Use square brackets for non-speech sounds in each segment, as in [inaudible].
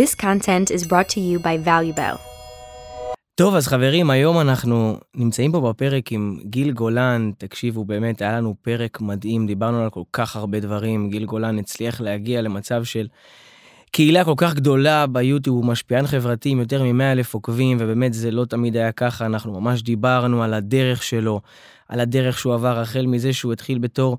This content is brought to you by ValueBell. טוב, אז חברים, היום אנחנו נמצאים פה בפרק עם גיל גולן. תקשיבו, באמת, היה לנו פרק מדהים, דיברנו על כל כך הרבה דברים. גיל גולן הצליח להגיע למצב של קהילה כל כך גדולה ביוטיוב, הוא משפיען חברתי עם יותר מ-100 אלף עוקבים, ובאמת זה לא תמיד היה ככה, אנחנו ממש דיברנו על הדרך שלו, על הדרך שהוא עבר, החל מזה שהוא התחיל בתור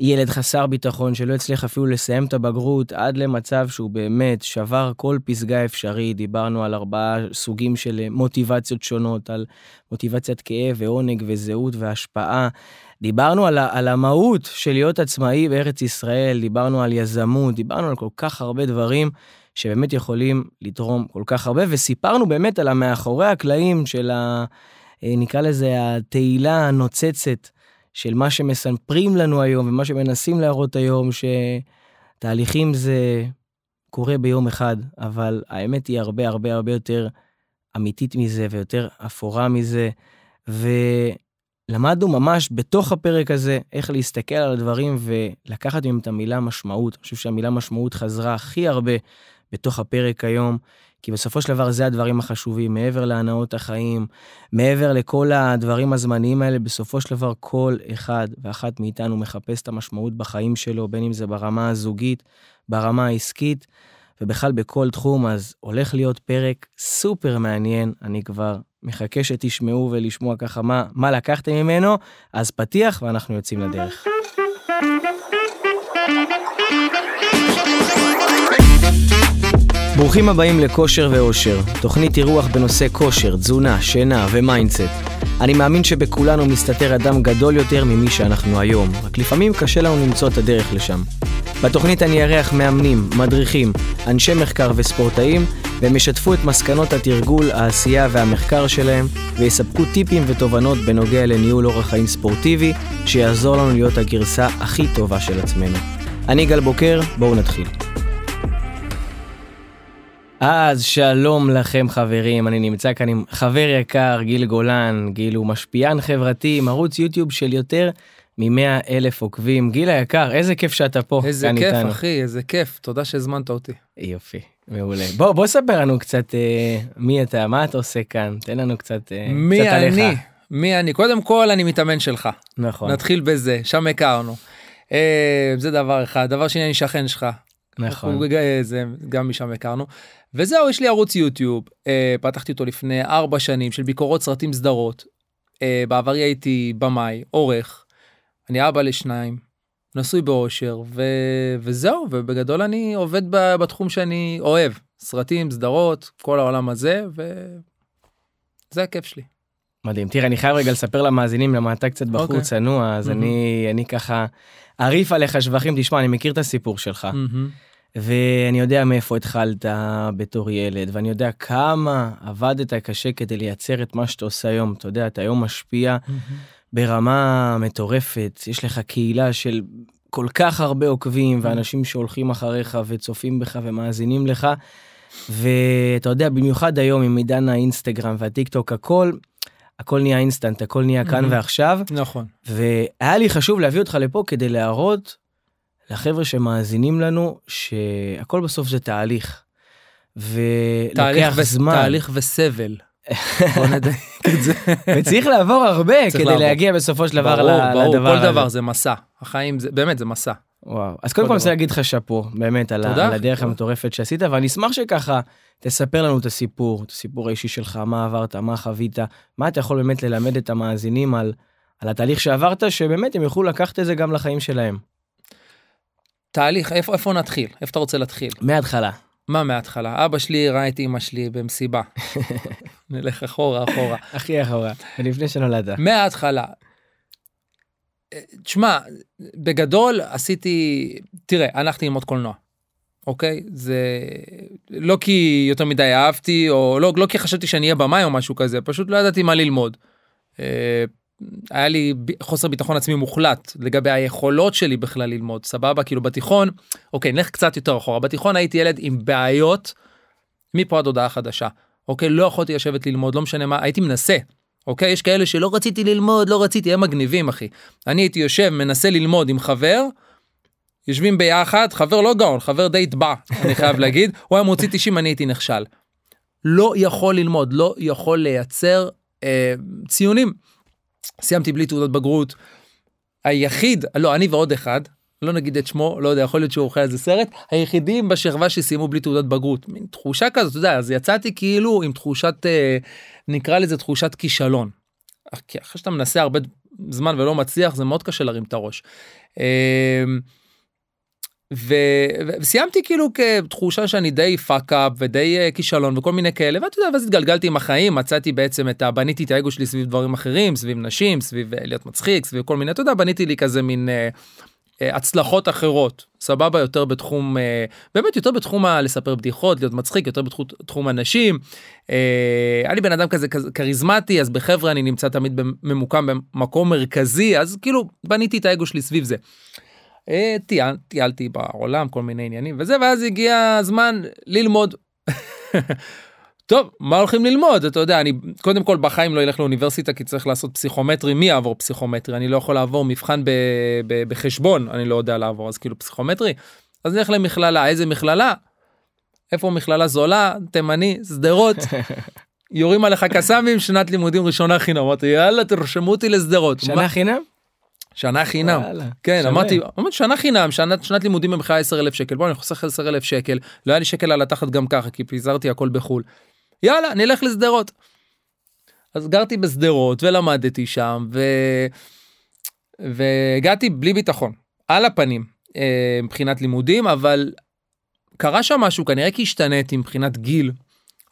ילד חסר ביטחון שלא הצליח אפילו לסיים את הבגרות, עד למצב שהוא באמת שבר כל פסגה אפשרית. דיברנו על ארבעה סוגים של מוטיבציות שונות, על מוטיבציית כאב ועונג וזהות והשפעה. דיברנו על, על המהות של להיות עצמאי בארץ ישראל, דיברנו על יזמות, דיברנו על כל כך הרבה דברים שבאמת יכולים לתרום כל כך הרבה, וסיפרנו באמת על המאחורי הקלעים של ה... נקרא לזה התהילה הנוצצת של מה שמספרים לנו היום ומה שמנסים להראות היום, שתהליכים זה קורה ביום אחד, אבל האמת היא הרבה הרבה הרבה יותר אמיתית מזה ויותר אפורה מזה, ולמדנו ממש בתוך הפרק הזה איך להסתכל על הדברים ולקחת מהם את המילה משמעות. אני חושב שהמילה משמעות חזרה הכי הרבה בתוך הפרק היום. כי בסופו של דבר זה הדברים החשובים, מעבר להנאות החיים, מעבר לכל הדברים הזמניים האלה, בסופו של דבר כל אחד ואחת מאיתנו מחפש את המשמעות בחיים שלו, בין אם זה ברמה הזוגית, ברמה העסקית, ובכלל בכל תחום, אז הולך להיות פרק סופר מעניין, אני כבר מחכה שתשמעו ולשמוע ככה מה, מה לקחתם ממנו, אז פתיח ואנחנו יוצאים לדרך. ברוכים הבאים לכושר ואושר, תוכנית אירוח בנושא כושר, תזונה, שינה ו mindset. אני מאמין שבכולנו מסתתר אדם גדול יותר ממי שאנחנו היום, רק לפעמים קשה לנו למצוא את הדרך לשם. בתוכנית אני אארח מאמנים, מדריכים, אנשי מחקר וספורטאים, והם ישתפו את מסקנות התרגול, העשייה והמחקר שלהם, ויספקו טיפים ותובנות בנוגע לניהול אורח חיים ספורטיבי, שיעזור לנו להיות הגרסה הכי טובה של עצמנו. אני גל בוקר, בואו נתחיל. אז שלום לכם חברים, אני נמצא כאן עם חבר יקר גיל גולן, גיל הוא משפיען חברתי עם ערוץ יוטיוב של יותר מ-100 אלף עוקבים. גיל היקר, איזה כיף שאתה פה. איזה כיף איתנו. אחי, איזה כיף, תודה שהזמנת אותי. יופי, מעולה. בוא, בוא ספר לנו קצת אה, מי אתה, מה אתה עושה כאן, תן לנו קצת, אה, מי קצת אני? עליך. מי אני? קודם כל אני מתאמן שלך. נכון. נתחיל בזה, שם הכרנו. אה, זה דבר אחד. דבר שני, אני שכן שלך. נכון. זה גם משם הכרנו. וזהו, יש לי ערוץ יוטיוב, אה, פתחתי אותו לפני ארבע שנים של ביקורות סרטים סדרות. אה, בעברי הייתי במאי, עורך, אני אבא לשניים, נשוי באושר, ו... וזהו, ובגדול אני עובד ב... בתחום שאני אוהב, סרטים, סדרות, כל העולם הזה, וזה הכיף שלי. מדהים. תראה, אני חייב רגע לספר למאזינים למה אתה קצת בחור okay. אוקיי. צנוע, אז mm-hmm. אני, אני ככה אריף עליך שבחים, תשמע, אני מכיר את הסיפור שלך. Mm-hmm. ואני יודע מאיפה התחלת בתור ילד, ואני יודע כמה עבדת קשה כדי לייצר את מה שאתה עושה היום. אתה יודע, אתה היום משפיע mm-hmm. ברמה מטורפת, יש לך קהילה של כל כך הרבה עוקבים, mm-hmm. ואנשים שהולכים אחריך וצופים בך ומאזינים לך. ואתה יודע, במיוחד היום עם עידן האינסטגרם והטיק טוק, הכל, הכל נהיה אינסטנט, הכל נהיה כאן mm-hmm. ועכשיו. נכון. והיה לי חשוב להביא אותך לפה כדי להראות לחבר'ה שמאזינים לנו, שהכל בסוף זה תהליך. ולוקח ו- זמן. תהליך וסבל. בוא [laughs] נדייק את זה. וצריך לעבור הרבה כדי לעבור. להגיע בסופו של דבר ברור, ברור, לדבר הזה. כל דבר זה מסע. החיים זה, באמת זה מסע. וואו. אז קודם כל אני רוצה להגיד לך שאפו, באמת, על, על הדרך המטורפת שעשית, ואני אשמח שככה תספר לנו את הסיפור, את הסיפור האישי שלך, מה עברת, מה חווית, מה אתה יכול באמת ללמד את המאזינים על, על התהליך שעברת, שבאמת הם יוכלו לקחת את זה גם לחיים שלהם. תהליך, איפה, איפה נתחיל? איפה אתה רוצה להתחיל? מההתחלה. מה מההתחלה? אבא שלי ראה את אמא שלי במסיבה. [laughs] נלך אחורה, אחורה. הכי אחורה, לפני שנולדת. מההתחלה. תשמע, בגדול עשיתי, תראה, הלכתי ללמוד קולנוע. אוקיי? זה לא כי יותר מדי אהבתי, או לא, לא כי חשבתי שאני אהיה במאי או משהו כזה, פשוט לא ידעתי מה ללמוד. אה, היה לי חוסר ביטחון עצמי מוחלט לגבי היכולות שלי בכלל ללמוד סבבה כאילו בתיכון אוקיי נלך קצת יותר אחורה בתיכון הייתי ילד עם בעיות מפה עד הודעה חדשה אוקיי לא יכולתי לשבת ללמוד לא משנה מה הייתי מנסה אוקיי יש כאלה שלא רציתי ללמוד לא רציתי הם מגניבים אחי אני הייתי יושב מנסה ללמוד עם חבר יושבים ביחד, חבר לא גאון, חבר די טבע, אני חייב להגיד, הוא היה מוציא 90, אני הייתי נכשל. לא יכול ללמוד, לא יכול לייצר אה, ציונים. סיימתי בלי תעודת בגרות. היחיד, לא, אני ועוד אחד, לא נגיד את שמו, לא יודע, יכול להיות שהוא אוכל איזה סרט, היחידים בשכבה שסיימו בלי תעודת בגרות. מין תחושה כזאת, אתה יודע, אז יצאתי כאילו עם תחושת, אה, נקרא לזה תחושת כישלון. כי אחרי שאתה מנסה הרבה זמן ולא מצליח, זה מאוד קשה להרים את הראש. אה, ו... וסיימתי כאילו כתחושה שאני די fuck up ודי uh, כישלון וכל מיני כאלה ואתה יודע ואז התגלגלתי עם החיים מצאתי בעצם את ה... בניתי את האגו שלי סביב דברים אחרים סביב נשים סביב uh, להיות מצחיק סביב כל מיני אתה יודע בניתי לי כזה מין uh, הצלחות אחרות סבבה יותר בתחום uh, באמת יותר בתחום ה... לספר בדיחות להיות מצחיק יותר בתחום הנשים. אני בן אדם כזה כריזמטי אז בחברה אני נמצא תמיד ממוקם במקום מרכזי אז כאילו בניתי את האגו שלי סביב זה. אה, טייל, טיילתי בעולם כל מיני עניינים וזה ואז הגיע הזמן ללמוד. [laughs] טוב מה הולכים ללמוד? אתה יודע אני קודם כל בחיים לא אלך לאוניברסיטה כי צריך לעשות פסיכומטרי. מי יעבור פסיכומטרי? אני לא יכול לעבור מבחן ב, ב, בחשבון. אני לא יודע לעבור אז כאילו פסיכומטרי. אז נלך למכללה. איזה מכללה. איפה מכללה זולה? תימני שדרות. [laughs] יורים עליך קסאמים שנת לימודים ראשונה חינם. אמרתי יאללה תרשמו אותי לשדרות. שנה חינם? שנה חינם. כן, שווה. אמרתי, אמרתי שנה חינם, שנת, שנת לימודים במחירה 10 אלף שקל, בוא אני חוסך 10 אלף שקל, לא היה לי שקל על התחת גם ככה, כי פיזרתי הכל בחול. יאללה, נלך לשדרות. אז גרתי בשדרות ולמדתי שם, ו... והגעתי בלי ביטחון, על הפנים, אה, מבחינת לימודים, אבל קרה שם משהו, כנראה כי השתנתי מבחינת גיל.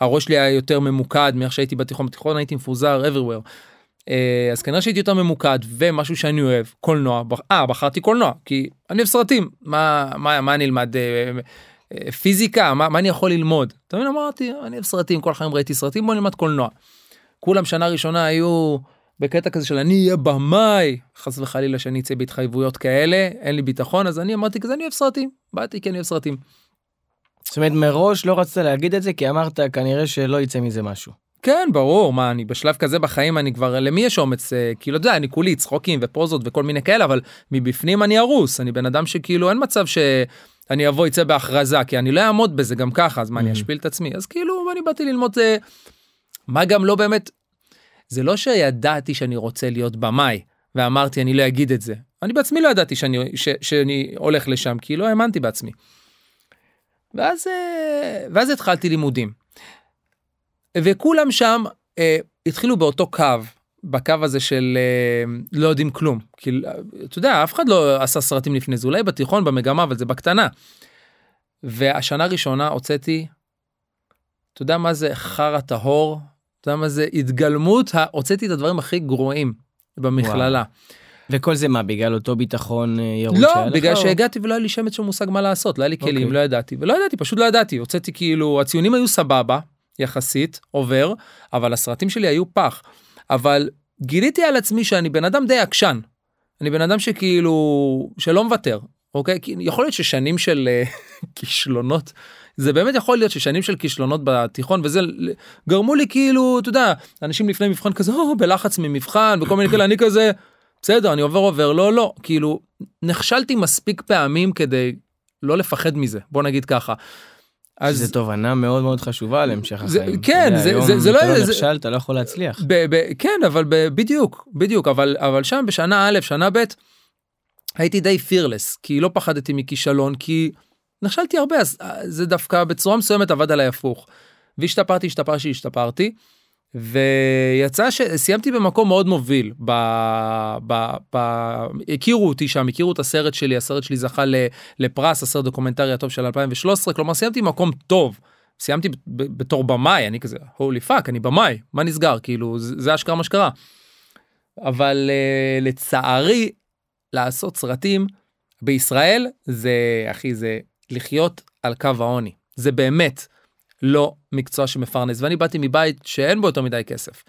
הראש שלי היה יותר ממוקד מאיך שהייתי בתיכון, בתיכון הייתי מפוזר everywhere. אה, אז כנראה שהייתי יותר ממוקד ומשהו שאני אוהב קולנוע אה בחרתי קולנוע כי אני אוהב סרטים מה מה מה אה, פיזיקה מה, מה אני יכול ללמוד תמיד אמרתי אני אוהב סרטים כל החיים ראיתי סרטים בוא נלמד קולנוע. כולם שנה ראשונה היו בקטע כזה של אני אהיה במאי חס וחלילה שאני אצא בהתחייבויות כאלה אין לי ביטחון אז אני אמרתי כזה אני אוהב סרטים באתי כי אני אוהב סרטים. זאת אומרת מראש לא רצית להגיד את זה כי אמרת כנראה שלא יצא מזה משהו. כן ברור מה אני בשלב כזה בחיים אני כבר למי יש אומץ אה, כאילו אתה יודע אני כולי צחוקים ופוזות וכל מיני כאלה אבל מבפנים אני ארוס אני בן אדם שכאילו אין מצב שאני אבוא יצא בהכרזה כי אני לא אעמוד בזה גם ככה אז מה אני אשפיל את עצמי אז כאילו אני באתי ללמוד אה, מה גם לא באמת זה לא שידעתי שאני רוצה להיות במאי ואמרתי אני לא אגיד את זה אני בעצמי לא ידעתי שאני ש, שאני הולך לשם כי לא האמנתי בעצמי. ואז אה, ואז התחלתי לימודים. וכולם שם אה, התחילו באותו קו, בקו הזה של אה, לא יודעים כלום. כי אתה יודע, אף אחד לא עשה סרטים לפני זה, אולי בתיכון, במגמה, אבל זה בקטנה. והשנה הראשונה הוצאתי, אתה יודע מה זה חרא טהור? אתה יודע מה זה התגלמות, הוצאתי את הדברים הכי גרועים במכללה. וואו. וכל זה מה בגלל אותו ביטחון אה, ירוד לא בגלל שהגעתי ולא היה לי שמץ של מושג מה לעשות לא היה לי כלים okay. אוקיי. לא ידעתי ולא ידעתי פשוט לא ידעתי הוצאתי כאילו הציונים היו סבבה יחסית עובר אבל הסרטים שלי היו פח אבל גיליתי על עצמי שאני בן אדם די עקשן. אני בן אדם שכאילו שלא מוותר אוקיי כי יכול להיות ששנים של אה, [laughs] כישלונות זה באמת יכול להיות ששנים של כישלונות בתיכון וזה גרמו לי כאילו אתה יודע אנשים לפני מבחן כזה או, בלחץ ממבחן וכל מיני כאלה אני כזה בסדר אני עובר עובר לא לא כאילו נכשלתי מספיק פעמים כדי לא לפחד מזה בוא נגיד ככה. אז זה תובנה מאוד מאוד חשובה להמשך החיים. כן, זה, זה, זה לא... אתה לא נכשל, אתה לא יכול להצליח. ב, ב, כן, אבל ב, בדיוק, בדיוק, אבל, אבל שם בשנה א', שנה ב', הייתי די fearless, כי לא פחדתי מכישלון, כי נכשלתי הרבה, אז זה דווקא בצורה מסוימת עבד עליי הפוך. והשתפרתי, השתפרתי, השתפרתי. ויצא שסיימתי במקום מאוד מוביל. ב... ב... ב... הכירו אותי שם הכירו את הסרט שלי הסרט שלי זכה לפרס הסרט דוקומנטרי הטוב של 2013 כלומר סיימתי מקום טוב. סיימתי בתור במאי אני כזה holy fuck אני במאי מה נסגר? כאילו זה אשכרה מה שקרה. אבל uh, לצערי לעשות סרטים בישראל זה אחי זה לחיות על קו העוני. זה באמת לא מקצוע שמפרנס ואני באתי מבית שאין בו יותר מדי כסף.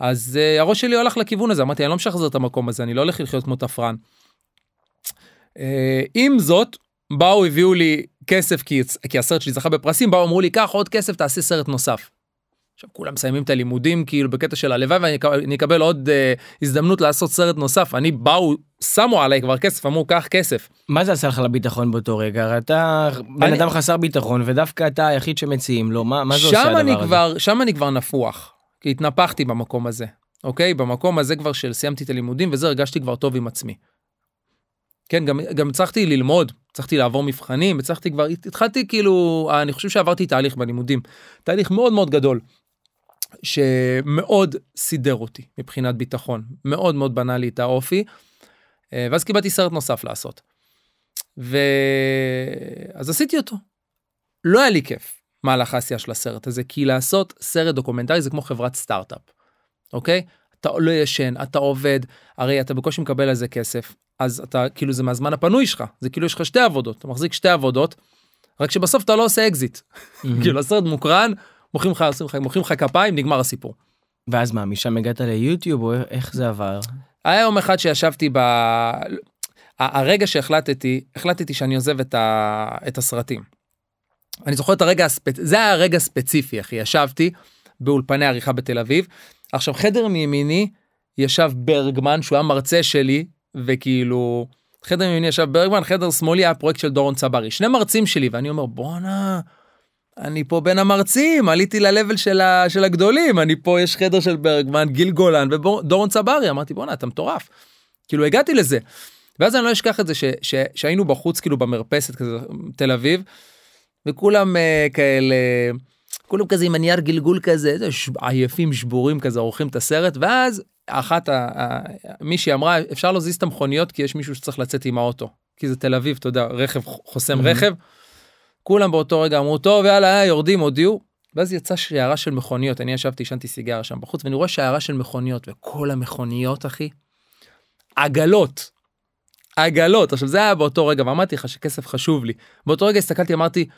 אז uh, הראש שלי הולך לכיוון הזה אמרתי אני לא משחזר את המקום הזה אני לא הולך לחיות כמו תפרן. Uh, עם זאת באו הביאו לי כסף כי, כי הסרט שלי זכה בפרסים באו אמרו לי קח עוד כסף תעשה סרט נוסף. עכשיו כולם מסיימים את הלימודים כאילו בקטע של הלוואי ואני אקבל עוד uh, הזדמנות לעשות סרט נוסף אני באו שמו עליי כבר כסף, אמרו קח כסף. מה זה עשה לך לביטחון באותו רגע? הרי אתה בן אני- אדם חסר ביטחון, ודווקא אתה היחיד שמציעים לו, מה מה זה עושה הדבר אני הזה? כבר, שם אני כבר נפוח, כי התנפחתי במקום הזה, אוקיי? במקום הזה כבר של סיימתי את הלימודים וזה הרגשתי כבר טוב עם עצמי. כן, גם, גם הצלחתי ללמוד, הצלחתי לעבור מבחנים, הצלחתי כבר, התחלתי כאילו, אני חושב שעברתי תהליך בלימודים, תהליך מאוד מאוד גדול, שמאוד סידר אותי מבחינת ביטחון, מאוד מאוד בנה לי את האופי, ואז קיבלתי סרט נוסף לעשות. ואז עשיתי אותו. לא היה לי כיף מהלך העשייה של הסרט הזה, כי לעשות סרט דוקומנטרי זה כמו חברת סטארט-אפ, אוקיי? אתה לא ישן, אתה עובד, הרי אתה בקושי מקבל על זה כסף, אז אתה, כאילו זה מהזמן הפנוי שלך, זה כאילו יש לך שתי עבודות, אתה מחזיק שתי עבודות, רק שבסוף אתה לא עושה אקזיט. כאילו הסרט מוקרן, מוחאים לך- מוחאים לך כפיים, נגמר הסיפור. ואז מה, משם הגעת ליוטיוב, או איך זה עבר? היה יום אחד שישבתי ב... הרגע שהחלטתי, החלטתי שאני עוזב את, ה... את הסרטים. אני זוכר את הרגע הספציפי, זה היה הרגע הספציפי, אחי, ישבתי באולפני עריכה בתל אביב. עכשיו, חדר מימיני ישב ברגמן, שהוא היה מרצה שלי, וכאילו, חדר מימיני ישב ברגמן, חדר שמאלי היה פרויקט של דורון צברי. שני מרצים שלי, ואני אומר, בואנה, אני פה בין המרצים, עליתי ל-level של, ה... של הגדולים, אני פה, יש חדר של ברגמן, גיל גולן ודורון צברי, אמרתי, בואנה, אתה מטורף. כאילו, הגעתי לזה. ואז אני לא אשכח את זה ש, ש, שהיינו בחוץ כאילו במרפסת כזה תל אביב וכולם uh, כאלה כולם כזה עם הנייר גלגול כזה זה ש... עייפים שבורים כזה עורכים את הסרט ואז אחת ה... ה... מישהי אמרה אפשר להזיז את המכוניות כי יש מישהו שצריך לצאת עם האוטו כי זה תל אביב אתה יודע רכב חוסם Mhm. רכב. כולם באותו רגע אמרו טוב יאללה יורדים הודיעו. ואז יצאה שיירה של מכוניות אני ישבתי עישנתי סיגריה שם בחוץ ואני רואה שיירה של מכוניות וכל המכוניות אחי. עגלות עגלות עכשיו זה היה באותו רגע ואמרתי לך שכסף חשוב לי באותו רגע הסתכלתי אמרתי.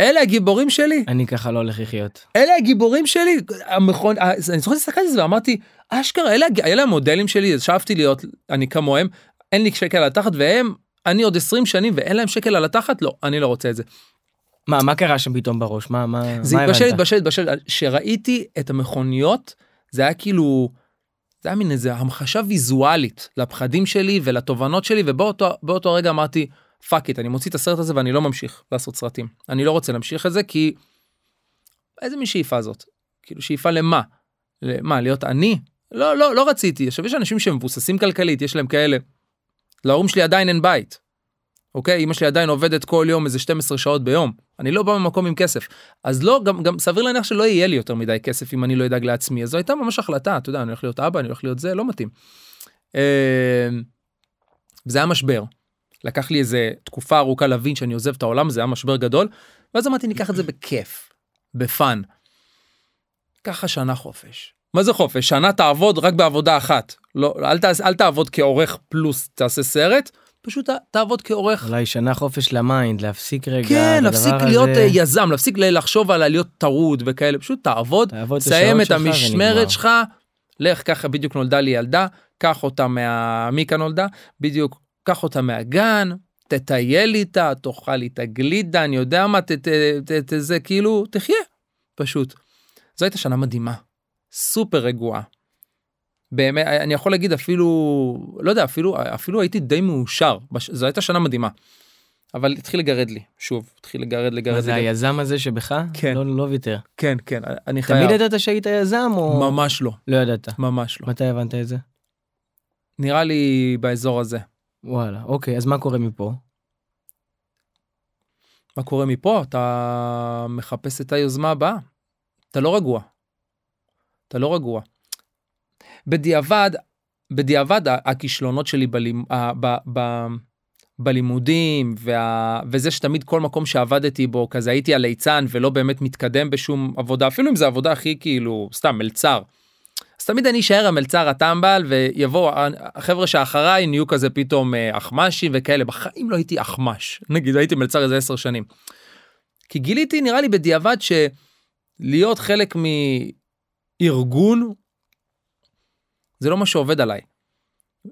אלה הגיבורים שלי אני ככה לא הולך לחיות. אלה הגיבורים שלי המכון אה, אני זוכר שהסתכלתי על זה ואמרתי אשכרה אלה, אלה המודלים שלי שאפתי להיות אני כמוהם אין לי שקל על התחת והם אני עוד 20 שנים ואין להם שקל על התחת לא אני לא רוצה את זה. מה, מה קרה שם פתאום בראש? מה, מה, זה התבשל? התבשל התבשל שראיתי את המכוניות זה היה כאילו זה היה מין איזה המחשה ויזואלית לפחדים שלי ולתובנות שלי ובאותו באותו רגע אמרתי fuck it אני מוציא את הסרט הזה ואני לא ממשיך לעשות סרטים אני לא רוצה להמשיך את זה כי איזה מין שאיפה זאת כאילו שאיפה למה למה להיות אני לא לא לא רציתי עכשיו יש אנשים שמבוססים כלכלית יש להם כאלה. להורים שלי עדיין אין בית. אוקיי אמא שלי עדיין עובדת כל יום איזה 12 שעות ביום אני לא בא ממקום עם כסף אז לא גם גם סביר להניח שלא יהיה לי יותר מדי כסף אם אני לא אדאג לעצמי אז זו הייתה ממש החלטה אתה יודע אני הולך להיות אבא אני הולך להיות זה לא מתאים. אה, וזה היה משבר. לקח לי איזה תקופה ארוכה להבין שאני עוזב את העולם זה היה משבר גדול ואז אמרתי ניקח את זה בכיף ב fun. ככה שנה חופש. מה זה חופש? שנה תעבוד רק בעבודה אחת. לא, אל, תעש, אל תעבוד כעורך פלוס תעשה סרט, פשוט תעבוד כעורך. אולי שנה חופש ל mind, להפסיק רגע. כן, להפסיק להיות הזה. אה, יזם, להפסיק לחשוב על להיות טרוד וכאלה, פשוט תעבוד, תעבוד את סיים את המשמרת. שלך, לך ככה בדיוק נולדה לי ילדה, קח אותה מה... מיקה נולדה, בדיוק, קח אותה מהגן, תטייל איתה, תאכל איתה גלידה, אני יודע מה, ת, ת, ת, זה כאילו, תחיה, פשוט. זו הייתה שנה מדהימה, סופר רגועה. באמת, אני יכול להגיד אפילו, לא יודע, אפילו, אפילו הייתי די מאושר, בש- זו הייתה שנה מדהימה. אבל התחיל לגרד לי, שוב, התחיל לגרד, לגרד, מה זה לגרד. היזם הזה שבך? כן. לא, לא ויתר. כן, כן, אני חייב. תמיד ידעת שהיית יזם או... ממש לא, לא ידעת. ממש לא. מתי הבנת את זה? נראה לי באזור הזה. וואלה, אוקיי, אז מה קורה מפה? מה קורה מפה? אתה מחפש את היוזמה הבאה. אתה לא רגוע. אתה לא רגוע. בדיעבד, בדיעבד הכישלונות שלי בלימ... ה- ב... ב... בלימודים וה... וזה שתמיד כל מקום שעבדתי בו כזה הייתי הליצן ולא באמת מתקדם בשום עבודה אפילו אם זה עבודה הכי כאילו סתם מלצר. אז תמיד אני אשאר המלצר הטמבל ויבואו החבר'ה שאחריי נהיו כזה פתאום אה, אחמ"שים וכאלה בחיים לא הייתי אחמ"ש נגיד הייתי מלצר איזה עשר שנים. כי גיליתי נראה לי בדיעבד שלהיות חלק מארגון זה לא מה שעובד עליי.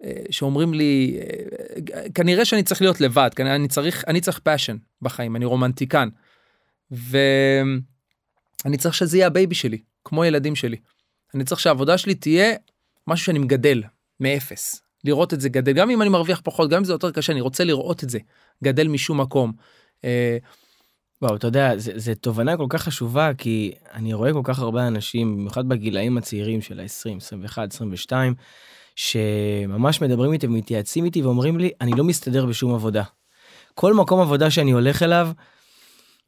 אה, שאומרים לי אה, כנראה שאני צריך להיות לבד כנראה אני צריך אני צריך passion בחיים אני רומנטיקן. ואני צריך שזה יהיה ה baby שלי כמו ילדים שלי. אני צריך שהעבודה שלי תהיה משהו שאני מגדל מאפס לראות את זה גדל, גם אם אני מרוויח פחות, גם אם זה יותר קשה, אני רוצה לראות את זה גדל משום מקום. וואו, אתה יודע, זו תובנה כל כך חשובה, כי אני רואה כל כך הרבה אנשים, במיוחד בגילאים הצעירים של ה-20, 21, 22, שממש מדברים איתי ומתייעצים איתי ואומרים לי, אני לא מסתדר בשום עבודה. כל מקום עבודה שאני הולך אליו,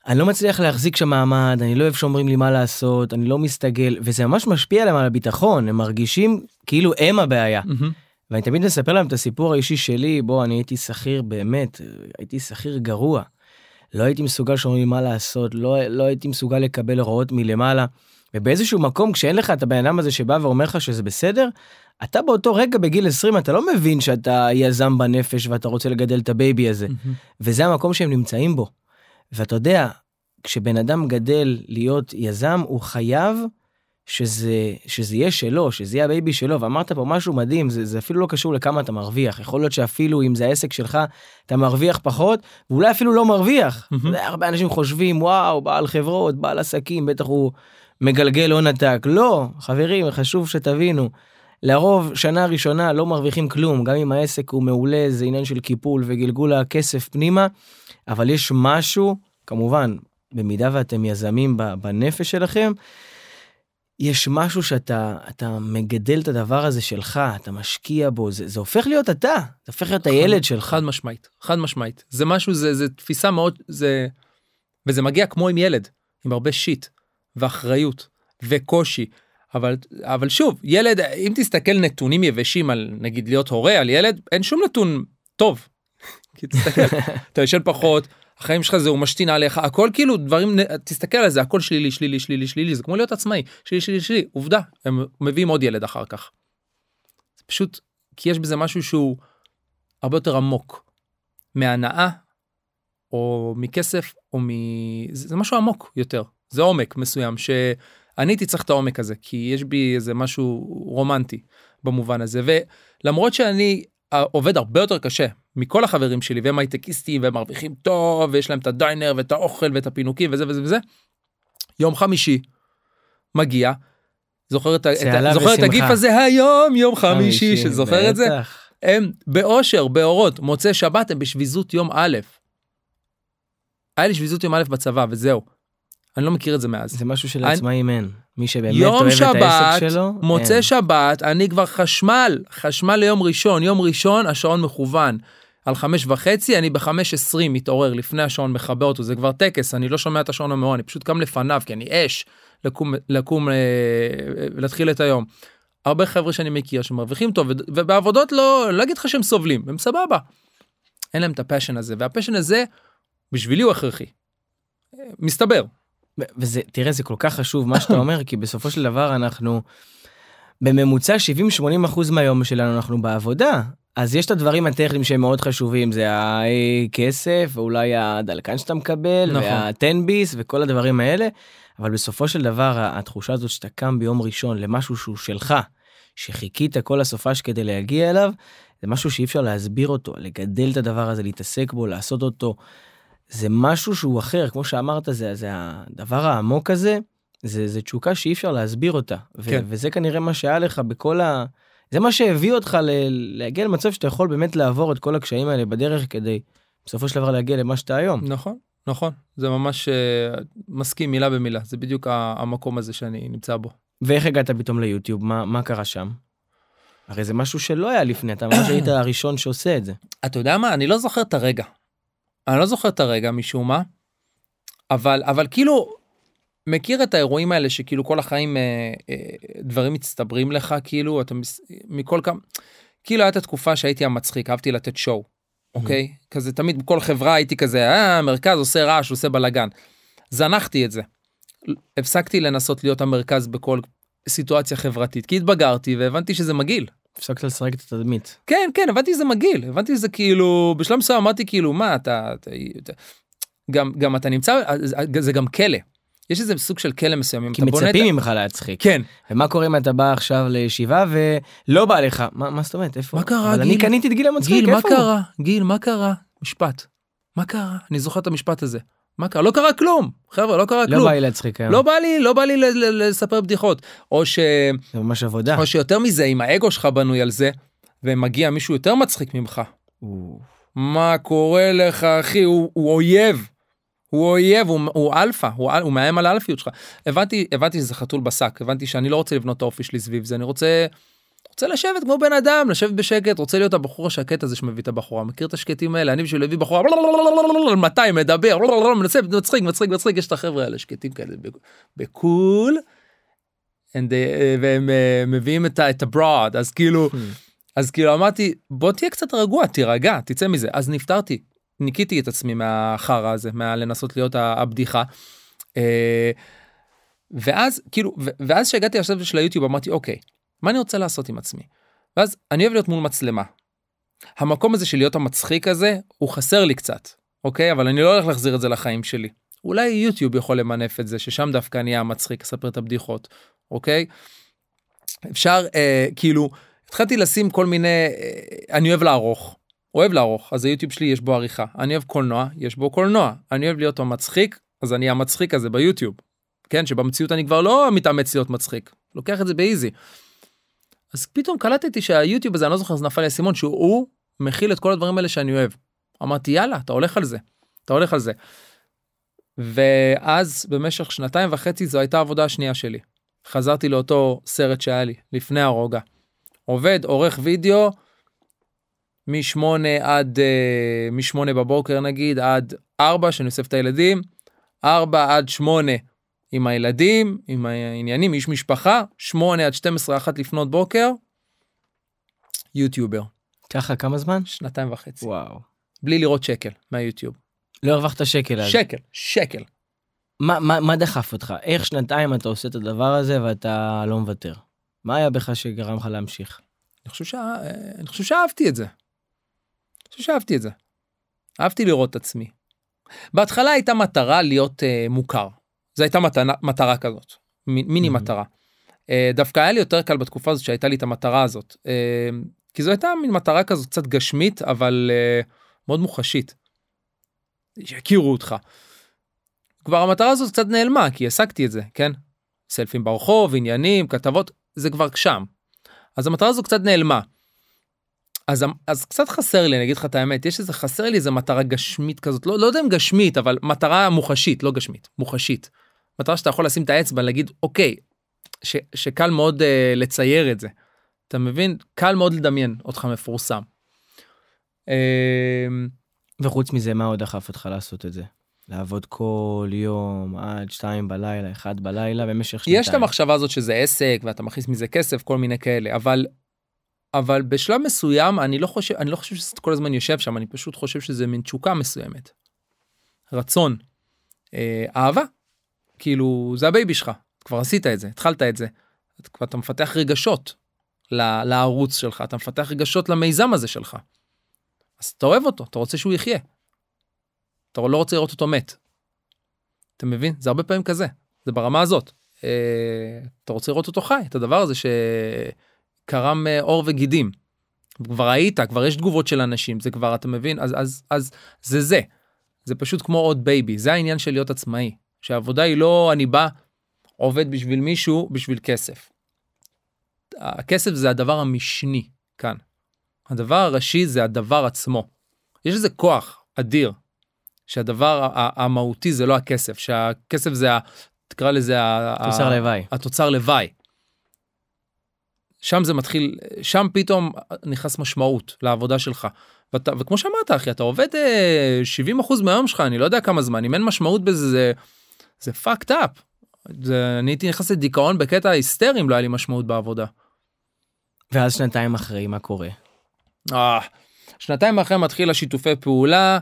אני לא מצליח להחזיק שם מעמד, אני לא אוהב שאומרים לי מה לעשות, אני לא מסתגל, וזה ממש משפיע עליהם על הביטחון, הם מרגישים כאילו הם הבעיה. ואני תמיד מספר להם את הסיפור האישי שלי, בוא, אני הייתי שכיר באמת, הייתי שכיר גרוע. לא הייתי מסוגל שאומרים לי מה לעשות, לא, לא הייתי מסוגל לקבל הוראות מלמעלה. ובאיזשהו מקום, כשאין לך את הבן אדם הזה שבא ואומר לך שזה בסדר, אתה באותו רגע בגיל 20 אתה לא מבין שאתה יזם בנפש ואתה רוצה לגדל את ה baby הזה. וזה המקום שהם נמצאים בו. ואתה יודע, כשבן אדם גדל להיות יזם, הוא חייב שזה, שזה יהיה שלו, שזה יהיה ה baby שלו, ואמרת פה משהו מדהים, זה, זה אפילו לא קשור לכמה אתה מרוויח, יכול להיות שאפילו אם זה העסק שלך, אתה מרוויח פחות, ואולי אפילו לא מרוויח. Mm-hmm. הרבה אנשים חושבים, וואו, בעל חברות, בעל עסקים, בטח הוא מגלגל הון עתק. לא, חברים, חשוב שתבינו, לרוב שנה ראשונה לא מרוויחים כלום, גם אם העסק הוא מעולה, זה עניין של קיפול וגלגול הכסף פנימה, אבל יש משהו, כמובן, במידה ואתם יזמים בנפש שלכם, יש משהו שאתה אתה מגדל את הדבר הזה שלך, אתה משקיע בו, זה, זה הופך להיות אתה, זה הופך להיות הילד שלך. חד משמעית, חד משמעית. זה משהו, זה, זה תפיסה מאוד, זה... וזה מגיע כמו עם ילד, עם הרבה שיט, ואחריות, וקושי. אבל, אבל שוב, ילד, אם תסתכל נתונים יבשים על, נגיד, להיות הורה על ילד, אין שום נתון טוב. כי תסתכל, [laughs] אתה ישן פחות, החיים שלך זה הוא משתין עליך הכל כאילו דברים תסתכל על זה הכל שלילי שלילי שלילי שלילי זה כמו להיות עצמאי שלילי שלילי שלילי עובדה הם מביאים עוד ילד אחר כך. פשוט כי יש בזה משהו שהוא הרבה יותר עמוק מהנאה או מכסף או מ... זה, זה משהו עמוק יותר זה עומק מסוים שאני הייתי צריך את העומק הזה כי יש בי איזה משהו רומנטי במובן הזה ולמרות שאני עובד הרבה יותר קשה מכל החברים שלי והם הייטקיסטים והם מרוויחים טוב ויש להם את הדיינר ואת האוכל ואת הפינוקים וזה וזה וזה. יום חמישי מגיע. זוכר את, את, זוכר את הגיף הזה היום יום חמישי שזוכר את זה הם באושר באורות מוצאי שבת הם בשביזות יום א'. היה לי שביזות יום א' בצבא וזהו. אני לא מכיר את זה מאז. זה משהו שלעצמאים אין. מי שבאמת אוהב שבת, את העסק שלו, מוצא אין. שבת, אני כבר חשמל, חשמל ליום ראשון, יום ראשון השעון מכוון. על חמש וחצי, אני בחמש עשרים מתעורר לפני השעון מכבה אותו, זה כבר טקס, אני לא שומע את השעון המעורר, אני פשוט קם לפניו, כי אני אש לקום, לקום, אה, להתחיל את היום. הרבה חבר'ה שאני מכיר שמרוויחים טוב, ובעבודות לא, לא אגיד לך שהם סובלים, הם סבבה. אין להם את ה passion הזה, וה passion הזה, בשבילי הוא הכרחי. מסתבר. וזה, תראה, זה כל כך חשוב מה שאתה אומר, כי בסופו של דבר אנחנו, בממוצע 70-80 אחוז מהיום שלנו אנחנו בעבודה. אז יש את הדברים הטכניים שהם מאוד חשובים, זה הכסף, ואולי הדלקן שאתה מקבל, נכון. והטנביס וכל הדברים האלה, אבל בסופו של דבר התחושה הזאת שאתה קם ביום ראשון למשהו שהוא שלך, שחיכית כל הסופש כדי להגיע אליו, זה משהו שאי אפשר להסביר אותו, לגדל את הדבר הזה, להתעסק בו, לעשות אותו. זה משהו שהוא אחר, כמו שאמרת, זה, זה הדבר העמוק הזה, זה, זה תשוקה שאי אפשר להסביר אותה. כן. וזה כנראה מה שהיה לך בכל ה... זה מה שהביא אותך ל- להגיע למצב שאתה יכול באמת לעבור את כל הקשיים האלה בדרך כדי בסופו של דבר להגיע למה שאתה היום. נכון, נכון. זה ממש uh, מסכים מילה במילה, זה בדיוק המקום הזה שאני נמצא בו. ואיך הגעת פתאום ליוטיוב? מה, מה קרה שם? הרי זה משהו שלא היה לפני, אתה ממש היית [clears throat] הראשון שעושה את זה. אתה יודע מה? אני לא זוכר את הרגע. אני לא זוכר את הרגע משום מה, אבל, אבל כאילו, מכיר את האירועים האלה שכאילו כל החיים אה, אה, דברים מצטברים לך כאילו אתה מס... מכל כמה כאילו הייתה תקופה שהייתי המצחיק אהבתי לתת שואו. אוקיי mm-hmm. כזה תמיד בכל חברה הייתי כזה אה מרכז עושה רעש עושה בלאגן. זנחתי את זה. הפסקתי לנסות להיות המרכז בכל סיטואציה חברתית כי התבגרתי והבנתי שזה מגעיל. הפסקת לשחק את התדמית. כן כן הבנתי שזה מגעיל הבנתי שזה כאילו בשלב מסוים אמרתי כאילו מה אתה, אתה, אתה גם גם אתה נמצא זה גם כלא. יש איזה סוג של כלא מסוים. כי מצפים ממך להצחיק. כן. ומה קורה אם אתה בא עכשיו לישיבה ולא בא לך? מה, מה זאת אומרת? איפה? מה קרה, אבל גיל? אני קניתי את גיל המצחיק, גיל, איפה מה קרה? גיל, מה קרה? משפט. מה קרה? אני זוכר את המשפט הזה. מה קרה? לא קרה כלום. חבר'ה, לא קרה לא כלום. לא בא לי להצחיק היום. לא בא לי, לא בא לי לספר בדיחות. או ש... זה ממש עבודה. או שיותר מזה, אם האגו שלך בנוי על זה, ומגיע מישהו יותר מצחיק ממך, מה קורה לך אחי הוא, הוא אויב. הוא אויב הוא, הוא אלפא הוא, הוא מאיים על האלפיות שלך. הבנתי הבנתי שזה חתול בשק הבנתי שאני לא רוצה לבנות את האופי שלי סביב זה אני רוצה. רוצה לשבת כמו בן אדם לשבת בשקט רוצה להיות הבחור השקט הזה שמביא את הבחורה. מכיר את השקטים האלה? אני בשביל להביא בחורה 200 מדבר מנסה מצחיק מצחיק מצחיק. יש את החברה האלה שקטים כאלה בקול. they- והם אה, מביאים את ה- את הברד אז כאילו אז כאילו אמרתי בוא תהיה קצת רגוע תירגע תצא מזה. אז נפטרתי ניקיתי את עצמי מהחרא הזה מהלנסות להיות הבדיחה. אה, ואז כאילו ואז שהגעתי לשלב של היוטיוב אמרתי אוקיי מה אני רוצה לעשות עם עצמי. ואז אני אוהב להיות מול מצלמה. המקום הזה של להיות המצחיק הזה הוא חסר לי קצת אוקיי אבל אני לא הולך להחזיר את זה לחיים שלי. אולי יוטיוב יכול למנף את זה ששם דווקא אני המצחיק אספר את הבדיחות אוקיי. אפשר אה, כאילו התחלתי לשים כל מיני אה, אני אוהב לערוך אוהב לערוך אז היוטיוב שלי יש בו עריכה אני אוהב קולנוע יש בו קולנוע אני אוהב להיות המצחיק אז אני המצחיק הזה ביוטיוב. כן שבמציאות אני כבר לא מתאמץ להיות מצחיק לוקח את זה באיזי. אז פתאום קלטתי שהיוטיוב הזה אני לא זוכר זה נפל לי האסימון שהוא מכיל את כל הדברים האלה שאני אוהב. אמרתי יאללה אתה הולך על זה אתה הולך על זה. ואז במשך שנתיים וחצי זו הייתה העבודה השנייה שלי. חזרתי לאותו סרט שהיה לי לפני הרוגע. עובד עורך וידאו משמונה עד אה, משמונה בבוקר נגיד עד ארבע שאני אוסף את הילדים ארבע עד שמונה עם הילדים עם העניינים איש משפחה שמונה עד 12 אחת לפנות בוקר יוטיובר ככה כמה זמן? שנתיים וחצי וואו. בלי לראות שקל מהיוטיוב לא הרווחת שקל אז. שקל שקל מה, מה, מה דחף אותך? איך שנתיים אתה עושה את הדבר הזה ואתה לא מוותר? מה היה בך שגרם לך להמשיך? אני חושב, שה... אני חושב שאהבתי את זה. אני חושב שאהבתי את זה. אהבתי לראות את עצמי. בהתחלה הייתה מטרה להיות uh, מוכר. זו הייתה מטרה, מטרה כזאת, מ- מיני Mhm. מטרה. Uh, דווקא היה לי יותר קל בתקופה הזאת שהייתה לי את המטרה הזאת. Uh, כי זו הייתה מין מטרה כזאת קצת גשמית אבל uh, מאוד מוחשית. שיכירו אותך. כבר המטרה הזאת קצת נעלמה כי השגתי את זה, כן? סלפים ברחוב, עניינים, כתבות, זה כבר שם. אז המטרה הזו קצת נעלמה. אז, אז קצת חסר לי, אני אגיד לך את האמת, יש איזה חסר לי איזה מטרה גשמית כזאת, לא, לא יודע אם גשמית, אבל מטרה מוחשית, לא גשמית, מוחשית. מטרה שאתה יכול לשים את האצבע, להגיד, אוקיי, ש, שקל מאוד אה, לצייר את זה. אתה מבין? קל מאוד לדמיין אותך מפורסם. אה, וחוץ מזה, מה עוד דחף אותך לעשות את זה? לעבוד כל יום עד שתיים בלילה, אחד בלילה, במשך שנתיים. יש את המחשבה הזאת שזה עסק ואתה מכניס מזה כסף כל מיני כאלה אבל אבל בשלב מסוים אני לא חושב אני לא חושב שזה כל הזמן יושב שם אני פשוט חושב שזה מין תשוקה מסוימת. רצון אה, אהבה כאילו זה ה baby שלך כבר עשית את זה התחלת את זה את- כבר אתה מפתח רגשות לערוץ שלך אתה מפתח רגשות למיזם הזה שלך. אז אתה אוהב אותו אתה רוצה שהוא יחיה. אתה לא רוצה לראות אותו מת. אתה מבין זה הרבה פעמים כזה זה ברמה הזאת. אה, אתה רוצה לראות אותו חי את הדבר הזה שקרם אה, עור וגידים. כבר היית כבר יש תגובות של אנשים זה כבר אתה מבין אז אז אז זה זה. זה פשוט כמו עוד baby זה העניין של להיות עצמאי שהעבודה היא לא אני בא עובד בשביל מישהו בשביל כסף. הכסף זה הדבר המשני כאן. הדבר הראשי זה הדבר עצמו. יש איזה כוח אדיר שהדבר המהותי זה לא הכסף שהכסף זה ה... תקרא לזה תוצר ה- לוואי. התוצר לוואי. שם זה מתחיל שם פתאום נכנס משמעות לעבודה שלך. ואתה, וכמו שאמרת אחי אתה עובד אה, 70% מהיום שלך אני לא יודע כמה זמן אם אין משמעות בזה זה זה fucked up. זה, אני הייתי נכנס לדיכאון בקטע היסטרי אם לא היה לי משמעות בעבודה. ואז שנתיים אחרי, מה קורה? אה, שנתיים אחרי מתחיל השיתופי פעולה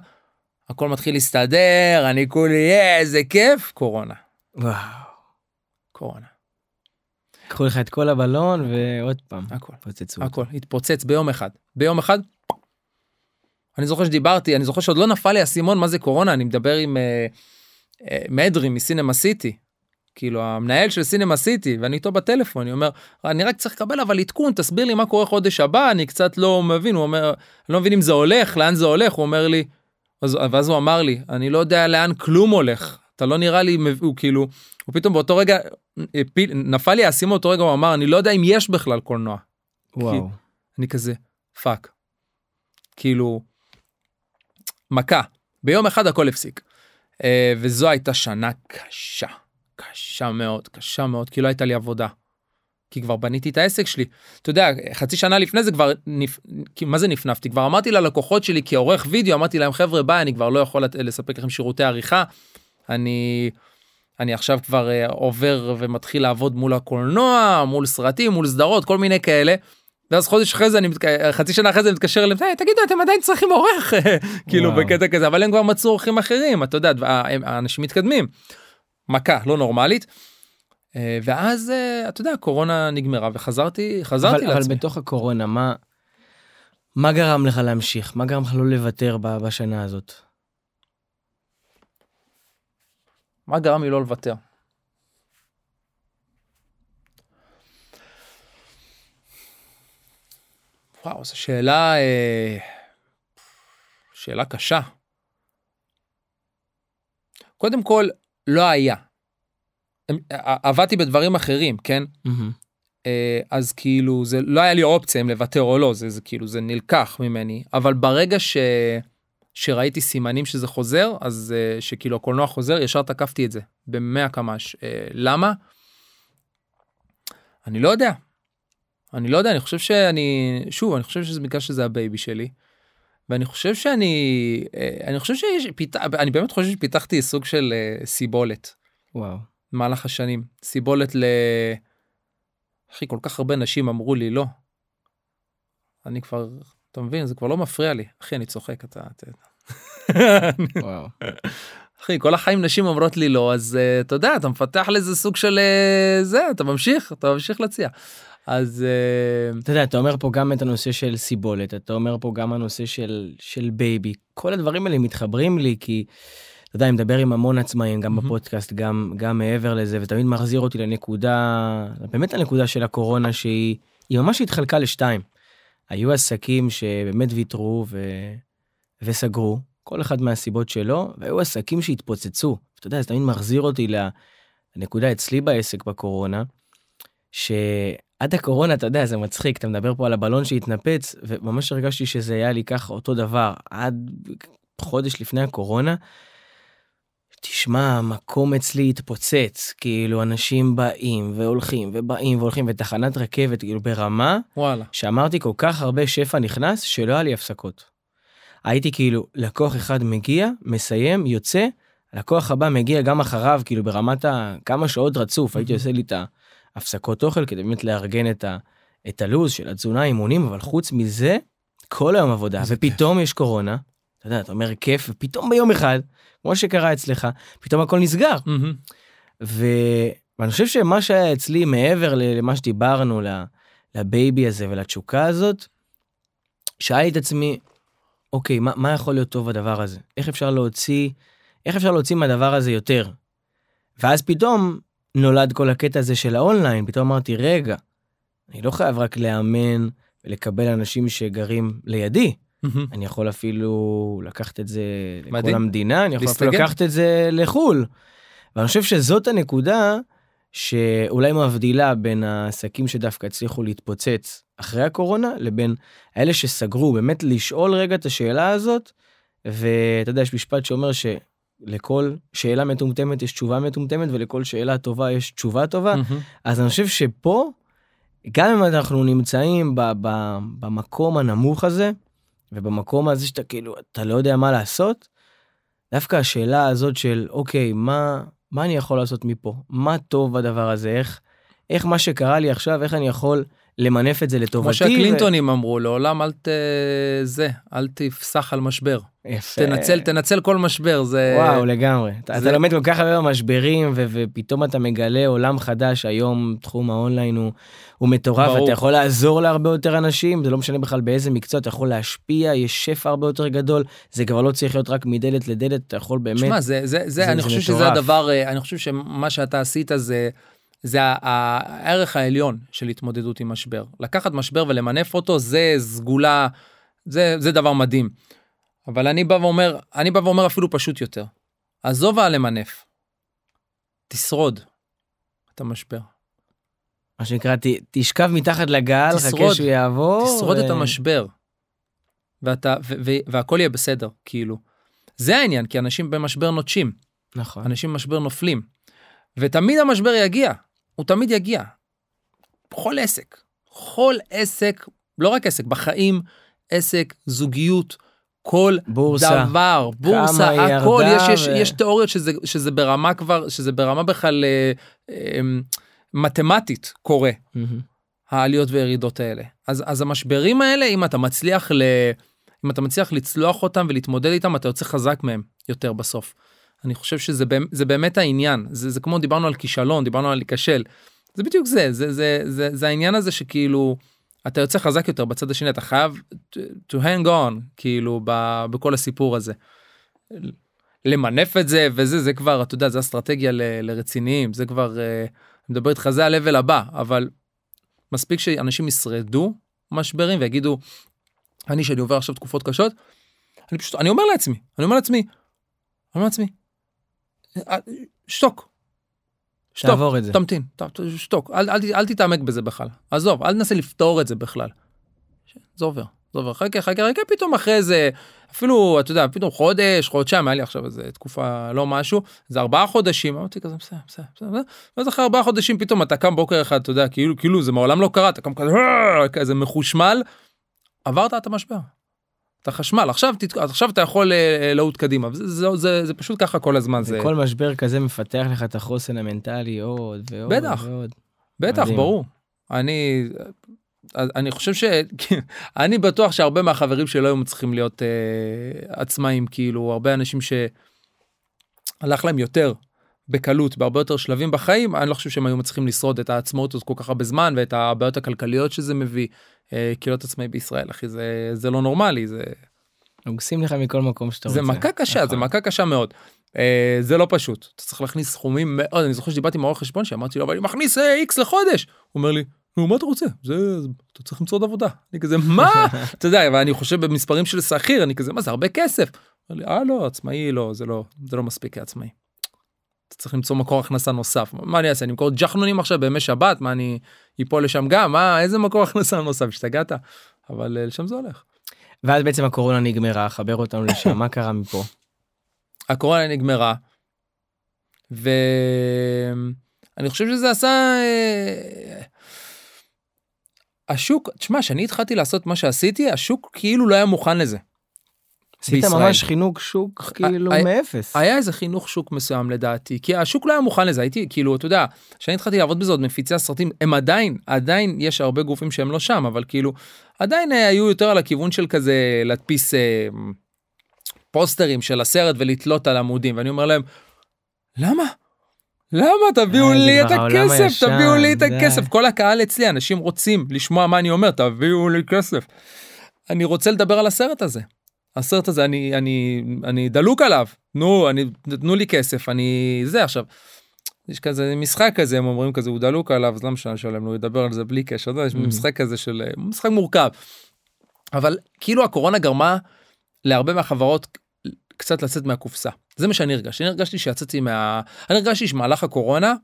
הכל מתחיל להסתדר אני כולי "יא, איזה כיף קורונה וואו. קורונה קחו לך את כל הבלון ועוד פעם, הכל. פוצצו. הכל התפוצץ ביום אחד ביום אחד. אני זוכר שדיברתי אני זוכר שעוד לא נפל לי האסימון מה זה קורונה אני מדבר עם אה, אה, מדרי מסינמה סיטי. כאילו המנהל של סינמה סיטי ואני איתו בטלפון אני אומר אני רק צריך לקבל אבל עדכון תסביר לי מה קורה חודש הבא אני קצת לא מבין הוא אומר אני לא מבין אם זה הולך לאן זה הולך הוא אומר לי אז, ואז הוא אמר לי אני לא יודע לאן כלום הולך אתה לא נראה לי הוא כאילו הוא פתאום באותו רגע הפיל, נפל לי האסימון באותו רגע הוא אמר אני לא יודע אם יש בכלל קולנוע וואו. אני כזה fuck. כאילו, מכה. ביום אחד הכל הפסיק. אה, וזו הייתה שנה קשה, קשה מאוד, קשה מאוד, כי לא הייתה לי עבודה. כי כבר בניתי את העסק שלי. אתה יודע, חצי שנה לפני זה כבר, נפ... מה זה נפנפתי? כבר אמרתי ללקוחות שלי כעורך וידאו, אמרתי להם, חבר'ה, ביי, אני כבר לא יכול לספק לכם שירותי עריכה. אני, אני עכשיו כבר uh, עובר ומתחיל לעבוד מול הקולנוע, מול סרטים, מול סדרות, כל מיני כאלה. ואז חודש אחרי זה, אני מתק... חצי שנה אחרי זה אני מתקשר אליהם, "היי, תגידו, אתם עדיין צריכים עורך, [laughs] כאילו. בקטע כזה, אבל הם כבר מצאו עורכים אחרים, אתה יודע, האנשים מתקדמים. מכה לא נורמלית. אה, ואז אה, אתה יודע הקורונה נגמרה וחזרתי חזרתי אבל, אבל לעצמי. בתוך הקורונה, מה, מה גרם לך להמשיך? מה גרם לך לא לוותר בשנה הזאת? מה גרם לי לא לוותר? וואו זו שאלה אה, שאלה קשה. קודם כל לא היה. הם- ע- עבדתי בדברים אחרים כן. אה, אז כאילו זה לא היה לי אופציה אם לוותר או לא זה, זה כאילו זה נלקח ממני אבל ברגע ש... שראיתי סימנים שזה חוזר אז אה, שכאילו הקולנוע חוזר ישר תקפתי את זה במאה קמ"ש אה, למה? אני לא יודע. אני לא יודע אני חושב שאני שוב אני חושב שזה בגלל שזה ה baby שלי. ואני חושב שאני אה, אני חושב שיש פיתח, אני באמת חושב שפיתחתי סוג של אה, סיבולת. וואו. במהלך השנים סיבולת ל... אחי כל כך הרבה נשים אמרו לי לא. אני כבר אתה מבין זה כבר לא מפריע לי אחי אני צוחק אתה. אחי כל החיים נשים אומרות לי לא אז uh, אתה יודע אתה מפתח לזה סוג של uh, זה אתה ממשיך אתה ממשיך להציע. אז uh, אתה יודע, אתה אומר פה גם את הנושא של סיבולת, אתה אומר פה גם הנושא של, של baby. כל הדברים האלה מתחברים לי כי, אתה יודע, אני מדבר עם המון עצמאים, גם מהמם. בפודקאסט, גם, גם מעבר לזה, ותמיד מחזיר אותי לנקודה, באמת לנקודה של הקורונה, שהיא היא ממש התחלקה לשתיים. היו עסקים שבאמת ויתרו ו, וסגרו, כל אחד מהסיבות שלו, והיו עסקים שהתפוצצו. אתה יודע, זה תמיד מחזיר אותי לנקודה אצלי בעסק בקורונה, שעד הקורונה, אתה יודע, זה מצחיק, אתה מדבר פה על הבלון שהתנפץ, וממש הרגשתי שזה היה לי ככה אותו דבר, עד חודש לפני הקורונה. תשמע, המקום אצלי התפוצץ, כאילו אנשים באים והולכים ובאים והולכים, ותחנת רכבת, כאילו ברמה, וואלה. שאמרתי כל כך הרבה שפע נכנס, שלא היה לי הפסקות. הייתי כאילו, לקוח אחד מגיע, מסיים, יוצא, לקוח הבא מגיע גם אחריו, כאילו ברמת ה... כמה שעות רצוף, הייתי עושה לי את ההפסקות אוכל כדי באמת לארגן את, ה... את הלו"ז של התזונה, אימונים, אבל חוץ מזה, כל היום עבודה, ופתאום יש קורונה, אתה יודע, אתה אומר כיף, ופתאום ביום אחד, כמו שקרה אצלך, פתאום הכל נסגר. מהמם. ו... ואני חושב שמה שהיה אצלי מעבר למה שדיברנו, לבייבי הזה ולתשוקה הזאת, שאלתי את עצמי, אוקיי, מה, מה יכול להיות טוב בדבר הזה? איך אפשר להוציא, איך אפשר להוציא מהדבר הזה יותר? ואז פתאום נולד כל הקטע הזה של האונליין, פתאום אמרתי, רגע, אני לא חייב רק לאמן ולקבל אנשים שגרים לידי, מהמם. אני יכול אפילו לקחת את זה לכל מדהים. המדינה, אני יכול אפילו להסתגל. לקחת את זה לחו"ל. ואני חושב שזאת הנקודה שאולי מבדילה בין העסקים שדווקא הצליחו להתפוצץ אחרי הקורונה, לבין אלה שסגרו, באמת לשאול רגע את השאלה הזאת, ואתה יודע, יש משפט שאומר שלכל שאלה מטומטמת יש תשובה מטומטמת, ולכל שאלה טובה יש תשובה טובה. מהמם. אז אני חושב שפה, גם אם אנחנו נמצאים ב- ב- במקום הנמוך הזה, ובמקום הזה שאתה כאילו, אתה לא יודע מה לעשות, דווקא השאלה הזאת של, אוקיי, מה, מה אני יכול לעשות מפה? מה טוב בדבר הזה? איך, איך מה שקרה לי עכשיו, איך אני יכול למנף את זה לטובתי? כמו שהקלינטונים אמרו לעולם אל ת... זה אל תפסח על משבר ו... יפה. תנצל תנצל כל משבר זה וואו, לגמרי. זה- אתה לומד כל כך הרבה משברים, ו- ופתאום אתה מגלה עולם חדש, היום תחום האונליין הוא, הוא מטורף, ברור. אתה יכול לעזור להרבה יותר אנשים, זה לא משנה בכלל באיזה מקצוע, אתה יכול להשפיע, יש שפע הרבה יותר גדול, זה כבר לא צריך להיות רק מדלת לדלת, אתה יכול באמת... תשמע, זה, זה, זה, זה- אני זה חושב שזה מטורף. הדבר, אה, אני חושב שמה שאתה עשית זה, זה הערך העליון של התמודדות עם משבר. לקחת משבר ולמנף אותו זה סגולה, זה, זה דבר מדהים. אבל אני בא ואומר, אני בא ואומר אפילו פשוט יותר. עזוב הלמנף. תשרוד את המשבר. מה שנקרא, ת, תשכב מתחת לגל, חכה תשרוד. שהוא יעבור. תשרוד את ו- המשבר. ואתה, ו- ו- והכל יהיה בסדר, כאילו. זה העניין, כי אנשים במשבר נוטשים, נכון. אנשים במשבר נופלים. ותמיד המשבר יגיע, הוא תמיד יגיע. בכל עסק, כל עסק, לא רק עסק, בחיים, עסק, זוגיות, כל בורסה. דבר, בורסה, הכל, ירדה יש, יש, ו- יש תיאוריות שזה, שזה ברמה כבר, שזה ברמה בכלל אה, אה, מתמטית קורה. מהמם. העליות וירידות האלה. אז, אז המשברים האלה, אם אתה מצליח ל... אם אתה מצליח לצלוח אותם ולהתמודד איתם, אתה יוצא חזק מהם יותר בסוף. אני חושב שזה באמת, העניין. זה, זה כמו דיברנו על כישלון, דיברנו על להיכשל. זה בדיוק זה, זה, זה, זה, זה העניין הזה שכאילו, אתה יוצא חזק יותר בצד השני, אתה חייב to, hang on, כאילו, ב, בכל הסיפור הזה. למנף את זה וזה, זה כבר, אתה יודע, זה אסטרטגיה ל, לרציניים, זה כבר, אה, מדבר איתך, זה ה-level הבא, אבל מספיק שאנשים ישרדו משברים ויגידו, אני שאני עובר עכשיו תקופות קשות, אני פשוט, אני אומר לעצמי, אני אומר לעצמי, אני אומר לעצמי, "אה, שתוק. שתוק, תעבור את זה. תמתין, שתוק, אל, אל, אל תתעמק בזה בכלל, עזוב, אל תנסה לפתור את זה בכלל. זה עובר, זה עובר, חכה, חכה, חכה, פתאום אחרי זה, אפילו, אתה יודע, פתאום חודש, חודשיים, היה לי עכשיו איזה תקופה לא משהו, זה ארבעה חודשים, אמרתי כזה, בסדר, בסדר, בסדר, בסדר." ואז אחרי ארבעה חודשים פתאום אתה קם בוקר אחד, אתה יודע, כאילו, כאילו זה מעולם לא קרה, אתה קם כזה, "אה", כזה מחושמל, עברת את המשבר. אתה חשמל, עכשיו, תת... עכשיו אתה יכול אה, לעוד קדימה, זה, זה, זה, זה פשוט ככה כל הזמן, זה, וכל משבר כזה מפתח לך את החוסן המנטלי עוד ועוד בטח. ועוד. בטח, מדהים. ברור. אני, אני חושב ש... [laughs] אני בטוח שהרבה מהחברים שלא היו צריכים להיות אה, עצמאים, כאילו, הרבה אנשים שהלך להם יותר בקלות, בהרבה יותר שלבים בחיים, אני לא חושב שהם היו מצליחים לשרוד את העצמאות הזאת כל כך הרבה זמן, ואת הבעיות הכלכליות שזה מביא. אה, קהילות עצמאי בישראל, אחי, זה, זה לא נורמלי, זה, נוגסים לך מכל מקום שאתה זה רוצה. מכה קשה, זה נכון. מכה קשה מאוד. אה, זה לא פשוט, אתה צריך להכניס סכומים מאוד, אני זוכר שדיברתי עם העורך חשבון שאמרתי לו, אבל אני מכניס אה, איקס לחודש. הוא אומר לי, נו, מה אתה רוצה? זה, זה- אתה צריך למצוא עוד עבודה. אני כזה, מה? [laughs] אתה יודע, ואני חושב במספרים של שכיר, אני כזה, מה זה הרבה כסף? אומר לי, אה, לא, עצמאי לא, זה לא, זה לא מספיק כעצמאי. אתה צריך למצוא מקור הכנסה נוסף. מה אני אעשה? אני אמכור ג'חנונים עכשיו בימי שבת? מה, אני אפול לשם גם? מה, איזה מקור הכנסה נוסף? השתגעת? אבל אה, לשם זה הולך. ואז בעצם הקורונה נגמרה, חבר אותנו לשם, מה קרה מפה? הקורונה נגמרה. ואני חושב שזה עשה... אה, השוק, תשמע, כשאני התחלתי לעשות מה שעשיתי, השוק כאילו לא היה מוכן לזה. עשית בישראל. ממש חינוך שוק כאילו היה- מאפס. היה איזה חינוך שוק מסוים לדעתי, כי השוק לא היה מוכן לזה, הייתי, כאילו, אתה יודע, כשאני התחלתי לעבוד בזה עוד מפיצי הסרטים, הם עדיין, עדיין יש הרבה גופים שהם לא שם, אבל כאילו, עדיין אה, היו יותר על הכיוון של כזה להדפיס אה, פוסטרים של הסרט ולתלות על עמודים, ואני אומר להם, למה? למה? תביאו אה, לי את הכסף, תביאו לי את. הכסף. כל הקהל אצלי, אנשים רוצים לשמוע מה אני אומר, תביאו לי כסף. אני רוצה לדבר על הסרט הזה. הסרט הזה אני אני אני דלוק עליו נו אני תנו לי כסף אני זה עכשיו. יש כזה משחק כזה הם אומרים כזה הוא דלוק עליו אז למה שאני אשלם לו הוא ידבר על זה בלי קשר יודע, יש Mhm. משחק כזה של משחק מורכב. אבל כאילו הקורונה גרמה להרבה מהחברות קצת לצאת מהקופסה זה מה שאני הרגשתי אני הרגשתי שיצאתי מה אני הרגשתי שמהלך הקורונה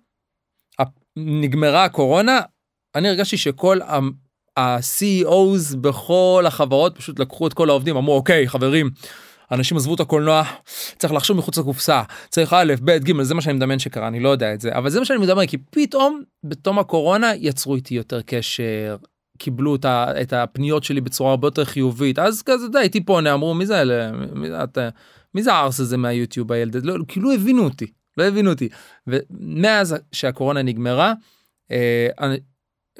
נגמרה הקורונה אני הרגשתי שכל ה-CEOs בכל החברות פשוט לקחו את כל העובדים אמרו אוקיי חברים. אנשים עזבו את הקולנוע צריך לחשוב מחוץ לקופסה צריך א' ב' ג' זה מה שאני מדמיין שקרה אני לא יודע את זה אבל זה מה שאני מדמיין כי פתאום בתום הקורונה יצרו איתי יותר קשר קיבלו את, ה, את הפניות שלי בצורה הרבה יותר חיובית אז כזה די הייתי פונה אמרו מי זה אלה? מי אתה, מי זה הארס הזה מהיוטיוב הילד לא, כאילו הבינו אותי לא הבינו אותי. ומאז שהקורונה נגמרה אה,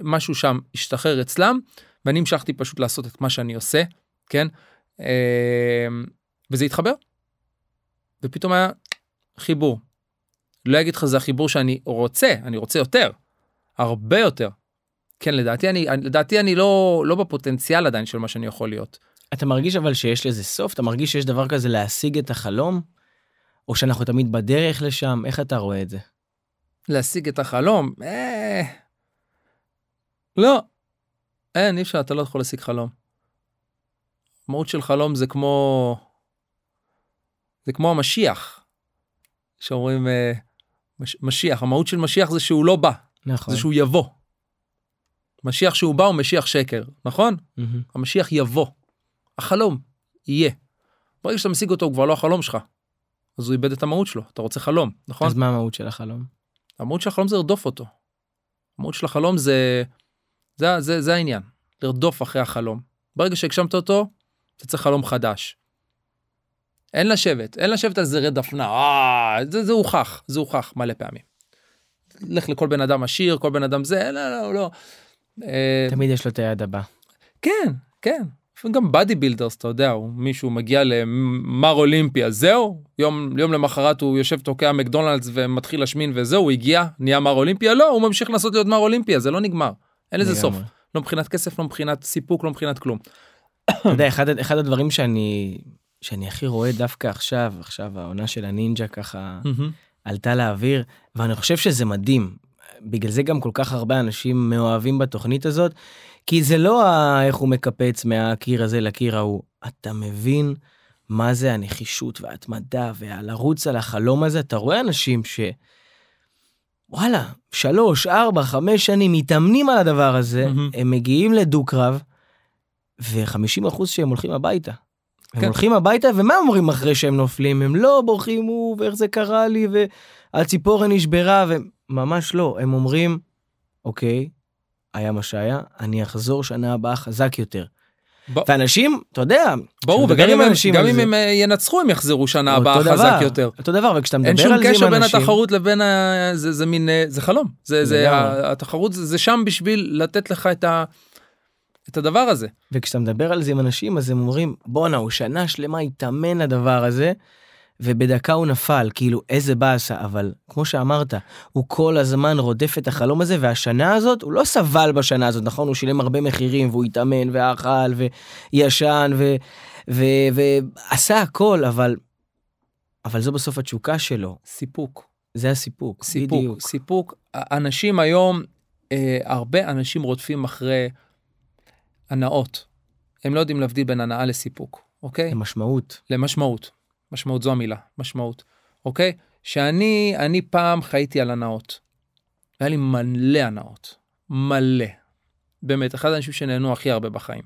משהו שם השתחרר אצלם ואני המשכתי פשוט לעשות את מה שאני עושה כן אה, וזה התחבר. ופתאום היה חיבור. לא אגיד לך זה החיבור שאני רוצה אני רוצה יותר הרבה יותר. כן לדעתי אני לדעתי אני לא לא בפוטנציאל עדיין של מה שאני יכול להיות. אתה מרגיש אבל שיש לזה סוף? אתה מרגיש שיש דבר כזה להשיג את החלום? או שאנחנו תמיד בדרך לשם? איך אתה רואה את זה? להשיג את החלום אה... לא. אין אי אפשר אתה לא יכול להשיג חלום. מהות של חלום זה כמו זה כמו המשיח. שאומרים אה, מש... משיח המהות של משיח זה שהוא לא בא נכון. זה שהוא יבוא. משיח שהוא בא הוא משיח שקר נכון מהמם. המשיח יבוא. החלום יהיה. ברגע שאתה משיג אותו הוא כבר לא החלום שלך. אז הוא איבד את המהות שלו, אתה רוצה חלום, נכון? אז מה המהות של החלום? המהות של החלום זה לרדוף אותו. המהות של החלום זה, זה, זה, זה העניין, לרדוף אחרי החלום. ברגע שהגשמת אותו, אתה צריך חלום חדש. אין לשבת, אין לשבת על זרי דפנה, אה, זה, זה הוכח, זה הוכח מלא פעמים. לך לכל בן אדם עשיר, כל בן אדם זה, לא, לא, לא. אה, תמיד יש לו את היעד הבא. כן, כן. גם ב bodybuilders, אתה יודע, הוא, מישהו מגיע למר אולימפיה, זהו, יום, יום למחרת הוא יושב תוקע מקדונלדס ומתחיל להשמין וזהו, הוא הגיע, נהיה מר אולימפיה, לא, הוא ממשיך לנסות להיות מר אולימפיה, זה לא נגמר. אין לזה סוף. לא מבחינת כסף, לא מבחינת סיפוק, לא מבחינת כלום. אתה יודע, אחד, אחד הדברים שאני, שאני הכי רואה דווקא עכשיו, עכשיו העונה של הנינג'ה ככה עלתה לאוויר, ואני חושב שזה מדהים. בגלל זה גם כל כך הרבה אנשים מאוהבים בתוכנית הזאת, כי זה לא איך הוא מקפץ מהקיר הזה לקיר ההוא. אתה מבין מה זה הנחישות וההתמדה והלרוץ על החלום הזה? אתה רואה אנשים ש... וואלה, שלוש, ארבע, חמש שנים מתאמנים על הדבר הזה, מהמם. הם מגיעים לדו-קרב, ו-50 אחוז שהם הולכים הביתה. הם כן. הולכים הביתה, ומה אומרים אחרי שהם נופלים? הם לא בורחים, הוא, ואיך זה קרה לי, והציפורן נשברה, וממש לא. הם אומרים, אוקיי, היה מה שהיה, אני אחזור שנה הבאה חזק יותר. ב- ואנשים, אתה יודע, ברור, וגם אם, הם, אנשים גם אם זה- הם אה, ינצחו הם יחזרו שנה הבאה דבר, חזק יותר. אותו דבר, וכשאתה מדבר אין על שום זה עם קשר בין אנשים... התחרות לבין ה... זה, זה מין אה, זה חלום זה זה לגמרי. ה- התחרות זה, זה שם בשביל לתת לך את ה... את הדבר הזה. וכשאתה מדבר על זה עם אנשים, אז הם אומרים, בואנה, הוא שנה שלמה התאמן לדבר הזה, ובדקה הוא נפל, כאילו, איזה באסה, אבל כמו שאמרת, הוא כל הזמן רודף את החלום הזה, והשנה הזאת, הוא לא סבל בשנה הזאת, נכון? הוא שילם הרבה מחירים, והוא התאמן, ואכל, וישן, ו... ו... ועשה הכל, אבל... אבל זו בסוף התשוקה שלו, סיפוק זה הסיפוק, סיפוק בדיוק. סיפוק אנשים היום אה, הרבה אנשים רודפים אחרי הנאות. הם לא יודעים להבדיל בין הנאה לסיפוק אוקיי זה משמעות. למשמעות משמעות זו המילה משמעות אוקיי שאני אני פעם חייתי על הנאות. היה לי מלא הנאות מלא. באמת אחד האנשים שנהנו הכי הרבה בחיים.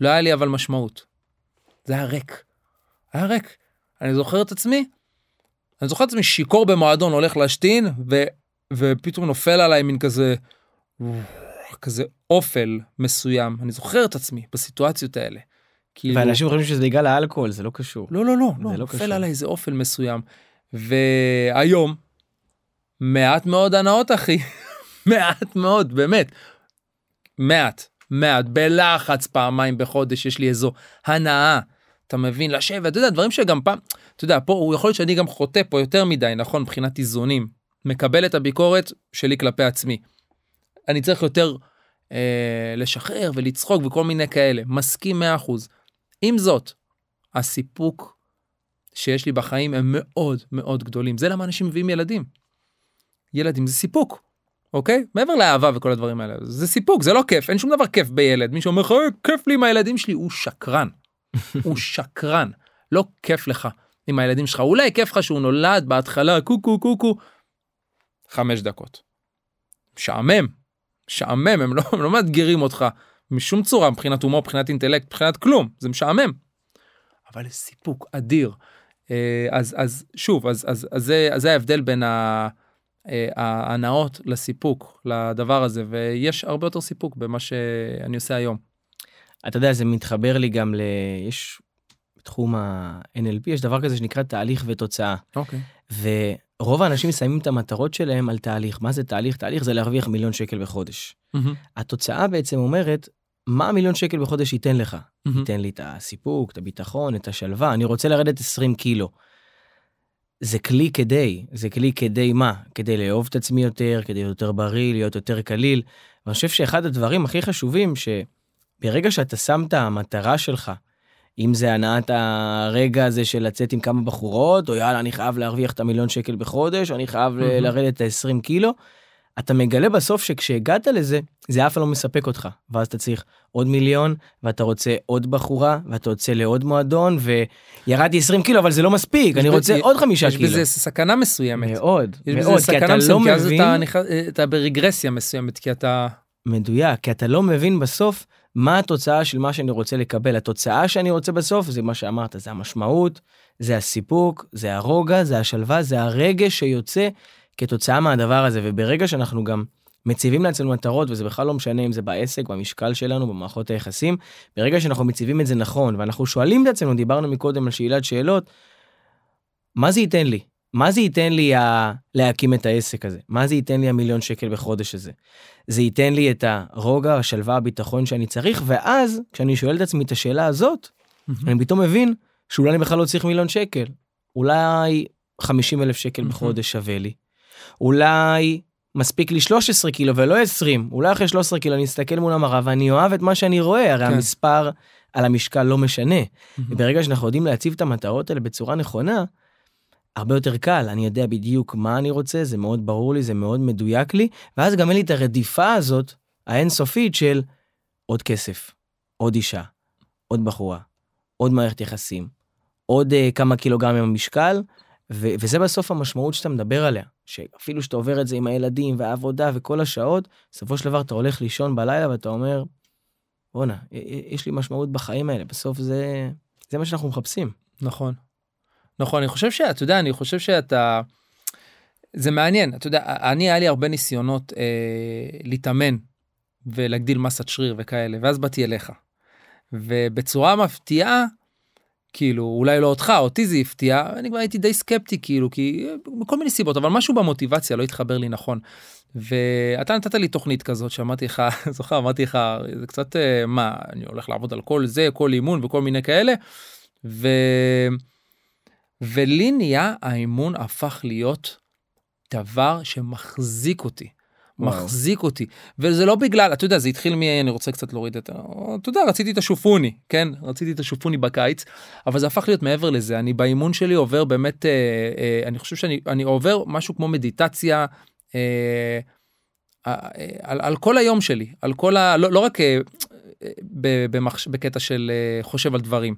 לא היה לי אבל משמעות. זה היה ריק. היה ריק. אני זוכר את עצמי. אני זוכר את עצמי שיכור במועדון הולך להשתין ו, ופתאום נופל עליי מין כזה כזה אופל מסוים אני זוכר את עצמי בסיטואציות האלה. כאילו, ואנשים חושבים שזה בגלל האלכוהול, זה לא קשור. לא לא לא לא לא נופל. עליי איזה אופל מסוים. והיום מעט מאוד הנאות אחי [laughs] מעט מאוד באמת מעט מעט בלחץ פעמיים בחודש יש לי איזו הנאה. אתה מבין לשבת אתה יודע דברים שגם פעם אתה יודע פה הוא יכול להיות שאני גם חוטא פה יותר מדי נכון מבחינת איזונים מקבל את הביקורת שלי כלפי עצמי. אני צריך יותר אה, לשחרר ולצחוק וכל מיני כאלה מסכים 100%. עם זאת הסיפוק שיש לי בחיים הם מאוד מאוד גדולים זה למה אנשים מביאים ילדים. ילדים זה סיפוק. אוקיי? מעבר לאהבה וכל הדברים האלה זה סיפוק זה לא כיף אין שום דבר כיף בילד מי שאומר לך "אה, כיף לי עם הילדים שלי הוא שקרן. הוא [laughs] שקרן לא כיף לך עם הילדים שלך אולי כיף לך שהוא נולד בהתחלה קוקו קוקו. חמש דקות. משעמם. משעמם הם לא, הם לא מאתגרים אותך משום צורה מבחינת הומור מבחינת אינטלקט מבחינת כלום זה משעמם. אבל יש סיפוק אדיר. אה, אז אז שוב אז אז, אז זה אז זה ההבדל בין ה- אה, ההנאות לסיפוק לדבר הזה ויש הרבה יותר סיפוק במה שאני עושה היום. אתה יודע, זה מתחבר לי גם ל... יש בתחום ה-NLP, יש דבר כזה שנקרא תהליך ותוצאה. אוקיי. ורוב האנשים מסיימים את המטרות שלהם על תהליך. מה זה תהליך? תהליך זה להרוויח מיליון שקל בחודש. התוצאה בעצם אומרת, מה המיליון שקל בחודש ייתן לך? ייתן לי את הסיפוק, את הביטחון, את השלווה, אני רוצה לרדת 20 קילו. זה כלי כדי, זה כלי כדי מה? כדי לאהוב את עצמי יותר, כדי להיות יותר בריא, להיות יותר קליל. ואני חושב שאחד הדברים הכי חשובים, שברגע שאתה שם את המטרה שלך, אם זה הנעת הרגע הזה של לצאת עם כמה בחורות, או יאללה, אני חייב להרוויח את המיליון שקל בחודש, או אני חייב מהמם. לרדת את ה-20 קילו, אתה מגלה בסוף שכשהגעת לזה, זה אף פעם לא מספק אותך. ואז אתה צריך עוד מיליון, ואתה רוצה עוד בחורה, ואתה רוצה לעוד מועדון, וירדתי 20 קילו, אבל זה לא מספיק, אני יש רוצה עוד חמישה יש קילו. בזה סכנה מסוימת. מאוד, יש מאוד, כי אתה לא מסוימת, כי אז מבין, אתה נכנס- אתה ברגרסיה מסוימת כי אתה מדויק, כי אתה לא מבין בסוף מה התוצאה של מה שאני רוצה לקבל. התוצאה שאני רוצה בסוף זה מה שאמרת, זה המשמעות, זה הסיפוק, זה הרוגע, זה השלווה, זה הרגש שיוצא כתוצאה מהדבר הזה. וברגע שאנחנו גם מציבים לעצמנו מטרות, וזה בכלל לא משנה אם זה בעסק, במשקל שלנו, במערכות היחסים, ברגע שאנחנו מציבים את זה נכון, ואנחנו שואלים את עצמנו, דיברנו מקודם על שאלת שאלות, מה זה ייתן לי? מה זה ייתן לי ה... להקים את העסק הזה? מה זה ייתן לי המיליון שקל בחודש הזה? זה ייתן לי את הרוגע, השלווה, הביטחון שאני צריך, ואז, כשאני שואל את עצמי את השאלה הזאת, אני פתאום מבין שאולי אני בכלל לא צריך מיליון שקל. אולי 50 אלף שקל בחודש שווה לי. אולי מספיק לי 13 קילו ולא 20. אולי אחרי 13 קילו אני אסתכל מול המראה ואני אוהב את מה שאני רואה, הרי כן. המספר על המשקל לא משנה. וברגע שאנחנו יודעים להציב את המטרות האלה בצורה נכונה, הרבה יותר קל, אני יודע בדיוק מה אני רוצה, זה מאוד ברור לי, זה מאוד מדויק לי, ואז גם אין לי את הרדיפה הזאת, האינסופית של עוד כסף, עוד אישה, עוד בחורה, עוד מערכת יחסים, עוד uh, כמה קילוגרמים במשקל, ו- וזה בסוף המשמעות שאתה מדבר עליה, שאפילו שאתה עובר את זה עם הילדים והעבודה וכל השעות, בסופו של דבר אתה הולך לישון בלילה ואתה אומר, בואנה, יש לי משמעות בחיים האלה, בסוף זה, זה מה שאנחנו מחפשים. נכון. נכון, אני חושב שאתה יודע, אני חושב שאתה... זה מעניין, אתה יודע, אני, היה לי הרבה ניסיונות אה, להתאמן ולהגדיל מסת שריר וכאלה, ואז באתי אליך. ובצורה מפתיעה, כאילו, אולי לא אותך, אותי זה הפתיע, אני כבר הייתי די סקפטי, כאילו, כי מכל מיני סיבות, אבל משהו במוטיבציה לא התחבר לי נכון. ואתה נתת לי תוכנית כזאת שאמרתי לך, [laughs] זוכר, אמרתי לך, זה קצת, אה, מה, אני הולך לעבוד על כל זה, כל אימון וכל מיני כאלה, ו... ולי נהיה האימון הפך להיות דבר שמחזיק אותי. מחזיק אותי וזה לא בגלל אתה יודע זה התחיל מ... אני רוצה קצת להוריד את ה... אתה יודע רציתי את השופוני כן רציתי את השופוני בקיץ אבל זה הפך להיות מעבר לזה אני באימון שלי עובר באמת אה, אה, אני חושב שאני אני עובר משהו כמו מדיטציה אה, אה, על, על כל היום שלי על כל ה... לא, לא רק אה, ב- במחש... בקטע של אה, חושב על דברים.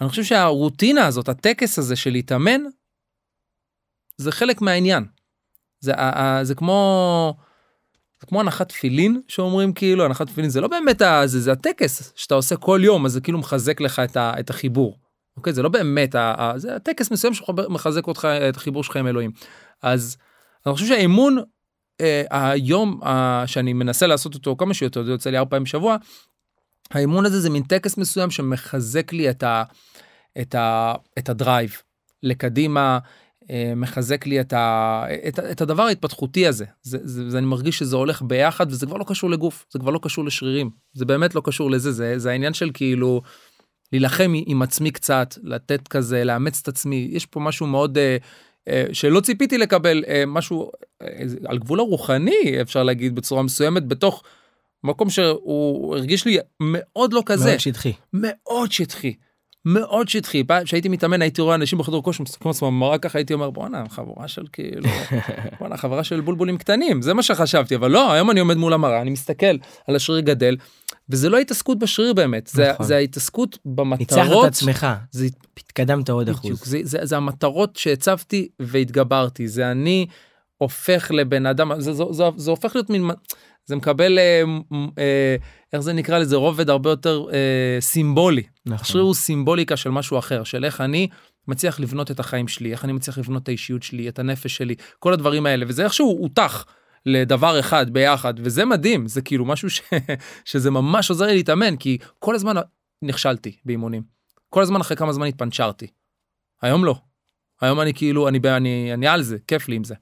אני חושב שהרוטינה הזאת הטקס הזה של להתאמן זה חלק מהעניין. זה, ה- ה- זה כמו זה כמו הנחת תפילין שאומרים כאילו הנחת תפילין זה לא באמת ה- זה, זה הטקס שאתה עושה כל יום אז זה כאילו מחזק לך את, ה- את החיבור. אוקיי זה לא באמת ה- ה- זה הטקס מסוים שמחזק אותך את החיבור שלך עם אלוהים. אז אני חושב שהאימון אה, היום אה, שאני מנסה לעשות אותו כמה שיותר זה יוצא לי ארבע פעמים בשבוע. האימון הזה זה מין טקס מסוים שמחזק לי את, ה, את, ה, את ה drive לקדימה, אה, מחזק לי את, ה, את, את הדבר ההתפתחותי הזה. זה, זה, זה, אני מרגיש שזה הולך ביחד וזה כבר לא קשור לגוף, זה כבר לא קשור לשרירים, זה באמת לא קשור לזה, זה, זה העניין של כאילו להילחם עם עצמי קצת, לתת כזה, לאמץ את עצמי, יש פה משהו מאוד... אה, אה, שלא ציפיתי לקבל אה, משהו אה, על גבול הרוחני אפשר להגיד בצורה מסוימת בתוך מקום שהוא הרגיש לי מאוד לא כזה מאוד שטחי. מאוד שטחי. מאוד שטחי פעם שהייתי מתאמן הייתי רואה אנשים בחדר כושר מסתכלים על עצמם במראה ככה הייתי אומר בואנה חבורה של כאילו [laughs] בואנה חברה של בולבולים קטנים זה מה שחשבתי אבל לא היום אני עומד מול המראה אני מסתכל על השריר גדל וזה לא התעסקות בשריר באמת זה, נכון. זה ההתעסקות ניצחת במטרות את עצמך, זה התקדמת עוד בדיוק, אחוז. זה, זה, זה המטרות שהצבתי והתגברתי זה אני הופך לבן אדם זה, זה, זה, זה הופך להיות מין זה מקבל אה, אה, איך זה נקרא לזה רובד הרבה יותר אה, סימבולי נכון. השריר הוא סימבוליקה של משהו אחר של איך אני מצליח לבנות את החיים שלי איך אני מצליח לבנות את האישיות שלי את הנפש שלי כל הדברים האלה וזה איכשהו הותח לדבר אחד ביחד וזה מדהים זה כאילו משהו ש... [laughs] שזה ממש עוזר לי להתאמן כי כל הזמן נכשלתי באימונים כל הזמן אחרי כמה זמן התפנצ'רתי. היום לא. היום אני כאילו אני אני אני על זה כיף לי עם זה.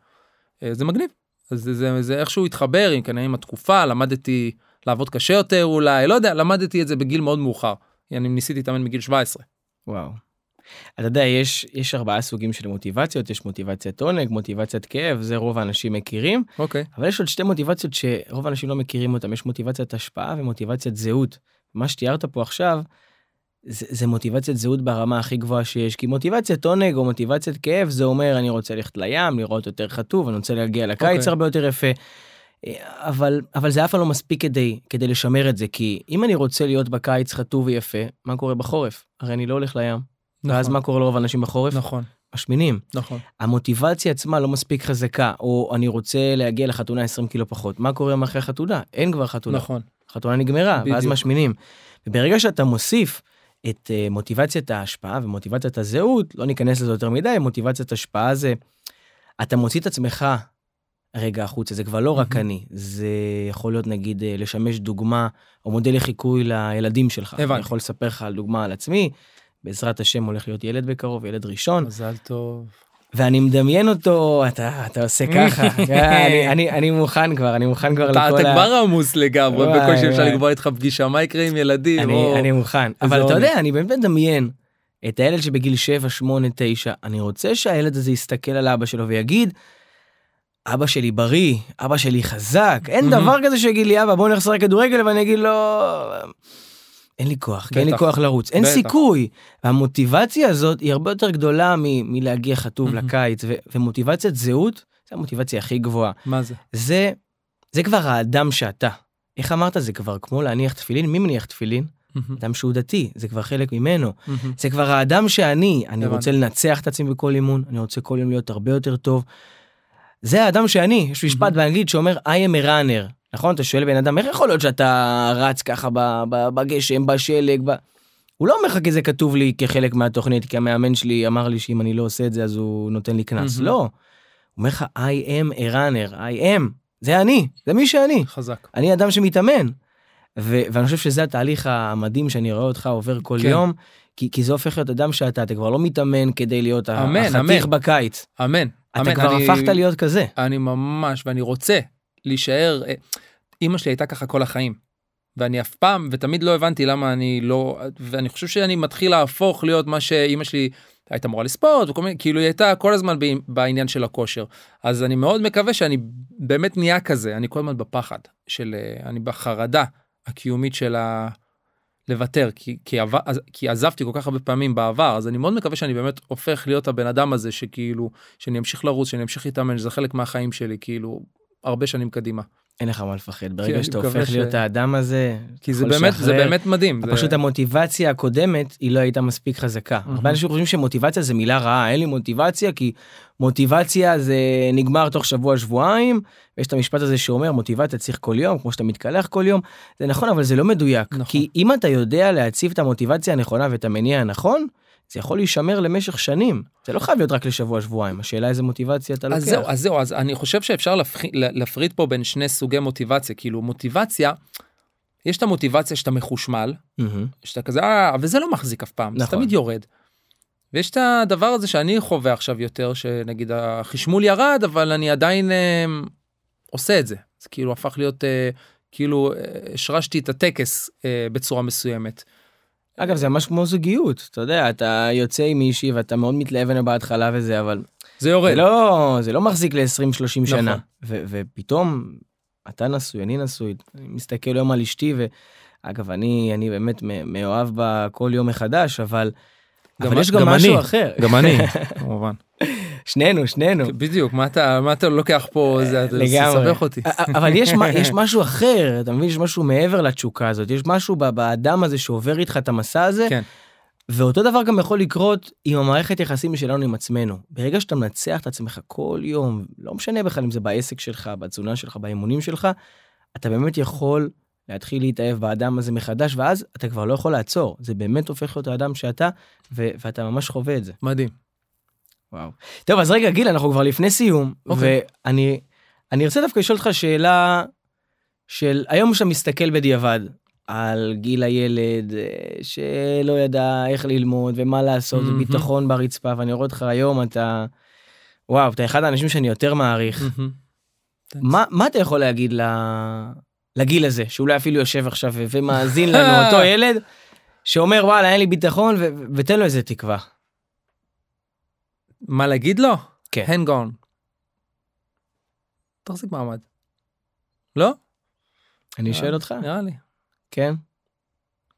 אה, זה מגניב. אז זה, זה, זה איכשהו התחבר עם כנראה עם התקופה למדתי לעבוד קשה יותר אולי לא יודע למדתי את זה בגיל מאוד מאוחר. אני ניסיתי להתאמן מגיל 17. וואו. אתה יודע, יש, יש ארבעה סוגים של מוטיבציות, יש מוטיבציית עונג, מוטיבציית כאב, זה רוב האנשים מכירים, אוקיי. אבל יש עוד שתי מוטיבציות שרוב האנשים לא מכירים אותם, יש מוטיבציית השפעה ומוטיבציית זהות. מה שתיארת פה עכשיו, זה, זה מוטיבציית זהות ברמה הכי גבוהה שיש, כי מוטיבציית עונג או מוטיבציית כאב זה אומר אני רוצה ללכת לים, לראות יותר חטוב, אני רוצה להגיע לקיץ אוקיי. הרבה יותר יפה. אבל אבל זה אף פעם לא מספיק כדי כדי לשמר את זה כי אם אני רוצה להיות בקיץ חטוב ויפה מה קורה בחורף הרי אני לא הולך לים ואז נכון. מה קורה לרוב האנשים בחורף נכון משמינים נכון המוטיבציה עצמה לא מספיק חזקה או אני רוצה להגיע לחתונה 20 קילו פחות מה קורה אחרי החתונה אין כבר חתונה נכון החתונה נגמרה, ואז בדיוק. משמינים. וברגע שאתה מוסיף את אה, מוטיבציית ההשפעה ומוטיבציית הזהות, לא ניכנס לזה יותר מדי, מוטיבציית השפעה זה, אתה מוציא את עצמך רגע החוצה, זה כבר לא רק. אני, זה יכול להיות נגיד אה, לשמש דוגמה או מודל לחיקוי לילדים שלך. הבנתי. אני יכול לספר לך על דוגמה על עצמי, בעזרת השם הולך להיות ילד בקרוב, ילד ראשון, מזל טוב. ואני מדמיין אותו, אתה, אתה עושה [laughs] ככה, אה, אני, אני, אני מוכן כבר, אני מוכן כבר אתה לכל אתה ה... כבר עמוס לגמרי, בקושי אפשר. לקבוע איתך פגישה, מה יקרה עם ילדים? אני, או- אני מוכן. אבל אתה. יודע, אני באמת מדמיין את הילד שבגיל 7, 8, 9, אני רוצה שהילד הזה יסתכל על אבא שלו ויגיד, אבא שלי בריא, אבא שלי חזק, אין. דבר כזה שיגיד לי, אבא, בוא נלך לשחק כדורגל, ואני אגיד לו, אין לי כוח, כי אין לי בטח. כוח לרוץ, אין בטח. סיכוי. והמוטיבציה הזאת היא הרבה יותר גדולה מ- מלהגיע חטוב. לקיץ, ו- ומוטיבציית זהות, זו המוטיבציה הכי גבוהה. מה זה? זה, זה כבר האדם שאתה. איך אמרת? זה כבר כמו להניח תפילין? מי מניח תפילין? אדם שהוא דתי, זה כבר חלק ממנו. זה כבר האדם שאני, אני. רוצה לנצח את עצמי בכל אימון, אני רוצה כל יום להיות הרבה יותר טוב. זה האדם שאני, יש משפט. באנגלית שאומר I am a runner, נכון? אתה שואל בן אדם, איך יכול להיות שאתה רץ ככה בגשם, בשלג, ב... הוא לא אומר לך כי זה כתוב לי כחלק מהתוכנית, כי המאמן שלי אמר לי שאם אני לא עושה את זה אז הוא נותן לי קנס. לא. הוא אומר לך I am a runner, I am, זה אני, זה מי שאני. חזק. אני אדם שמתאמן. ו- ואני חושב שזה התהליך המדהים שאני רואה אותך עובר כל כן. יום, כי, כי זה הופך להיות אדם שאתה, אתה כבר לא מתאמן כדי להיות אמן, החתיך אמן. בקיץ. אמן. אתה אמן. כבר אני- הפכת להיות כזה. אני ממש, ואני רוצה להישאר, אה, אימא שלי הייתה ככה כל החיים. ואני אף פעם, ותמיד לא הבנתי למה אני לא, ואני חושב שאני מתחיל להפוך להיות מה שאימא שלי הייתה מורה לספורט, וכל מיני, כאילו היא הייתה כל הזמן בעניין של הכושר. אז אני מאוד מקווה שאני באמת נהיה כזה, אני כל הזמן בפחד של, אה, אני בחרדה הקיומית של ה... לוותר, כי, כי, כי עזבתי כל כך הרבה פעמים בעבר, אז אני מאוד מקווה שאני באמת הופך להיות הבן אדם הזה שכאילו, שאני אמשיך לרוץ, שאני אמשיך להתאמן, שזה חלק מהחיים שלי, כאילו, הרבה שנים קדימה. אין לך מה לפחד. ברגע שאתה מקווה הופך ש- להיות האדם הזה, כי זה באמת, זה לשחרר. באמת מדהים. זה- פשוט המוטיבציה הקודמת היא לא הייתה מספיק חזקה. מהמם. הרבה אנשים חושבים שמוטיבציה זה מילה רעה, אין לי מוטיבציה כי מוטיבציה זה נגמר תוך שבוע שבועיים, ויש את המשפט הזה שאומר מוטיבציה צריך כל יום, כמו שאתה מתקלח כל יום. זה נכון אבל זה לא מדויק, נכון. כי אם אתה יודע להציב את המוטיבציה הנכונה ואת המניע הנכון, זה יכול להישמר למשך שנים. זה לא חייב להיות רק לשבוע שבועיים, השאלה איזה מוטיבציה אתה אז לוקח. זהו, אז זהו, אז אני חושב שאפשר להפחי- להפריד פה בין שני סוגי מוטיבציה, כאילו מוטיבציה, יש את המוטיבציה שאתה מחושמל, מהמם. שאתה כזה, אה, וזה לא מחזיק אף פעם, זה נכון. תמיד יורד. ויש את הדבר הזה שאני חווה עכשיו יותר, שנגיד החשמול ירד, אבל אני עדיין אה, עושה את זה. זה כאילו הפך להיות, אה, כאילו אה, השרשתי את הטקס אה, בצורה מסוימת. אגב זה ממש כמו זוגיות, אתה יודע, אתה יוצא עם מישהי ואתה מאוד מתלהב ממנה בהתחלה וזה, אבל זה יורד. זה לא, זה לא מחזיק ל-20-30 שנה. נכון. ו- ופתאום, אתה נשוי, אני נשוי, אני מסתכל היום על אשתי, ואגב, אני, אני באמת מאוהב בה כל יום מחדש, אבל, אבל יש גם, משהו. אחר. גם אני, [laughs] כמובן. שנינו, שנינו. בדיוק, מה אתה, מה אתה לוקח פה, זה, אתה. מסבך אותי. אבל יש, יש משהו אחר, אתה מבין? יש משהו מעבר לתשוקה הזאת, יש משהו באדם הזה שעובר איתך את המסע הזה, כן. ואותו דבר גם יכול לקרות עם המערכת יחסים שלנו עם עצמנו. ברגע שאתה מנצח את עצמך כל יום, לא משנה בכלל אם זה בעסק שלך, בתזונה שלך, באימונים שלך, אתה באמת יכול להתחיל להתאהב באדם הזה מחדש, ואז אתה כבר לא יכול לעצור. זה באמת הופך להיות האדם שאתה, ו- ואתה ממש חווה את זה. מדהים. וואו. טוב, אז רגע, גיל, אנחנו כבר לפני סיום, אוקיי. ואני אני ארצה דווקא לשאול אותך שאלה של היום שאתה מסתכל בדיעבד על גיל הילד אה, שלא ידע איך ללמוד ומה לעשות, מהמם. וביטחון ברצפה, ואני רואה אותך היום, אתה... וואו, אתה אחד האנשים שאני יותר מעריך. מה, מה אתה יכול להגיד ל... לגיל הזה, שאולי אפילו יושב עכשיו ומאזין לנו, אותו [laughs] ילד, שאומר וואלה אין לי ביטחון ו- ותן לו איזה תקווה. מה להגיד לו? כן. hand gone. תחזיק מעמד. לא? אני שואל אותך, נראה לי. כן?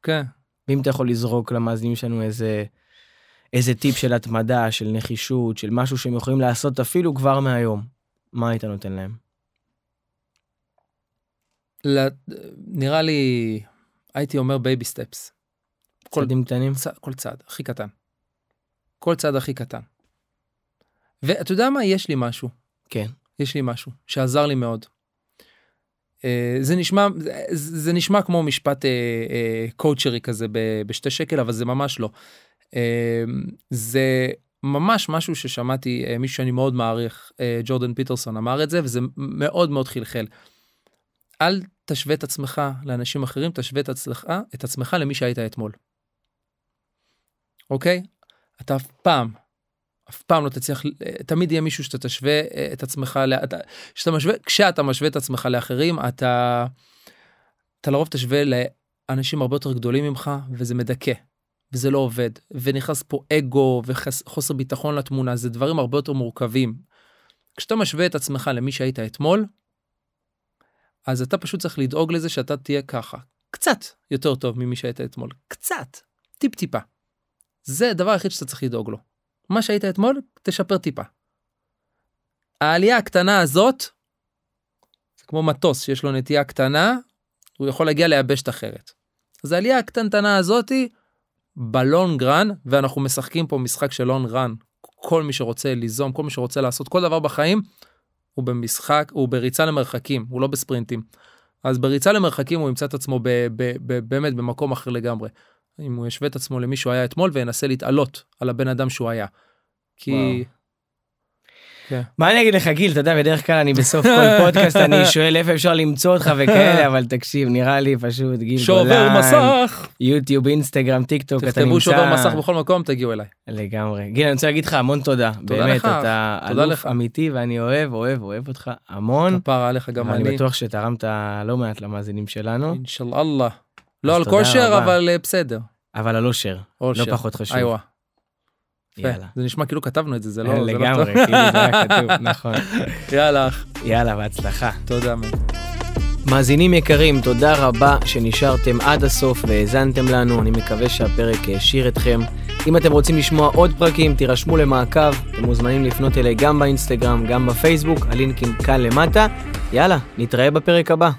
כן. ואם אתה יכול לזרוק למאזינים שלנו איזה, איזה טיפ של התמדה, של נחישות, של משהו שהם יכולים לעשות אפילו כבר מהיום, מה היית נותן להם? נראה לי, הייתי אומר baby steps. כל, צעדים קטנים? צ... כל צעד, הכי קטן. כל צעד הכי קטן. ואתה יודע מה? יש לי משהו. כן. יש לי משהו שעזר לי מאוד. אה, זה נשמע זה, זה נשמע כמו משפט אה, אה, קואוצ'רי כזה ב, בשתי שקל אבל זה ממש לא. אה, זה ממש משהו ששמעתי אה, מישהו שאני מאוד מעריך אה, ג'ורדן פיטרסון אמר את זה וזה מאוד מאוד חלחל. אל תשווה את עצמך לאנשים אחרים תשווה את עצמך את עצמך למי שהיית אתמול. אוקיי? אתה אף פעם אף פעם לא תצליח, תמיד יהיה מישהו שאתה תשווה אה, את עצמך, אתה, שאתה משווה, כשאתה משווה את עצמך לאחרים, אתה, אתה לרוב תשווה לאנשים הרבה יותר גדולים ממך, וזה מדכא, וזה לא עובד, ונכנס פה אגו וחוסר ביטחון לתמונה, זה דברים הרבה יותר מורכבים. כשאתה משווה את עצמך למי שהיית אתמול, אז אתה פשוט צריך לדאוג לזה שאתה תהיה ככה, קצת יותר טוב ממי שהיית אתמול, קצת, טיפ טיפה. זה הדבר היחיד שאתה צריך לדאוג לו. מה שהיית אתמול, תשפר טיפה. העלייה הקטנה הזאת, זה כמו מטוס שיש לו נטייה קטנה, הוא יכול להגיע ליבשת אחרת. אז העלייה הקטנטנה הזאתי, בלונג רן, ואנחנו משחקים פה משחק של לונג רן, כל מי שרוצה ליזום, כל מי שרוצה לעשות כל דבר בחיים, הוא במשחק, הוא בריצה למרחקים, הוא לא בספרינטים. אז בריצה למרחקים הוא ימצא את עצמו ב, ב, ב, באמת במקום אחר לגמרי. אם הוא ישווה את עצמו למי שהוא היה אתמול וינסה להתעלות על הבן אדם שהוא היה. כי... כן. מה אני אגיד לך גיל? אתה יודע בדרך כלל אני בסוף כל פודקאסט אני [laughs] שואל איפה אפשר למצוא אותך וכאלה אבל תקשיב נראה לי פשוט גיל שובר מסך. יוטיוב אינסטגרם טיק טוק אתה נמצא. שובר מסך בכל מקום תגיעו אליי. לגמרי. גיל אני רוצה להגיד לך המון תודה. באמת אתה אלוף אמיתי ואני אוהב אוהב אוהב אותך המון. כפרה עליך גם אני. בטוח שתרמת לא מעט למאזינים שלנו. אינשאללה. לא על כושר אבל אה, בסדר. אבל על אושר, לא פחות חשוב. יאללה. זה נשמע כאילו כתבנו את זה, זה לא... לא לגמרי, כאילו זה היה כתוב, [laughs] נכון. יאללה. יאללה, בהצלחה. תודה. מאזינים יקרים, תודה רבה שנשארתם עד הסוף והאזנתם לנו, אני מקווה שהפרק העשיר אתכם. אם אתם רוצים לשמוע עוד פרקים, תירשמו למעקב, אתם מוזמנים לפנות אליי גם באינסטגרם, גם בפייסבוק, הלינקים כאן למטה. יאללה, נתראה בפרק הבא.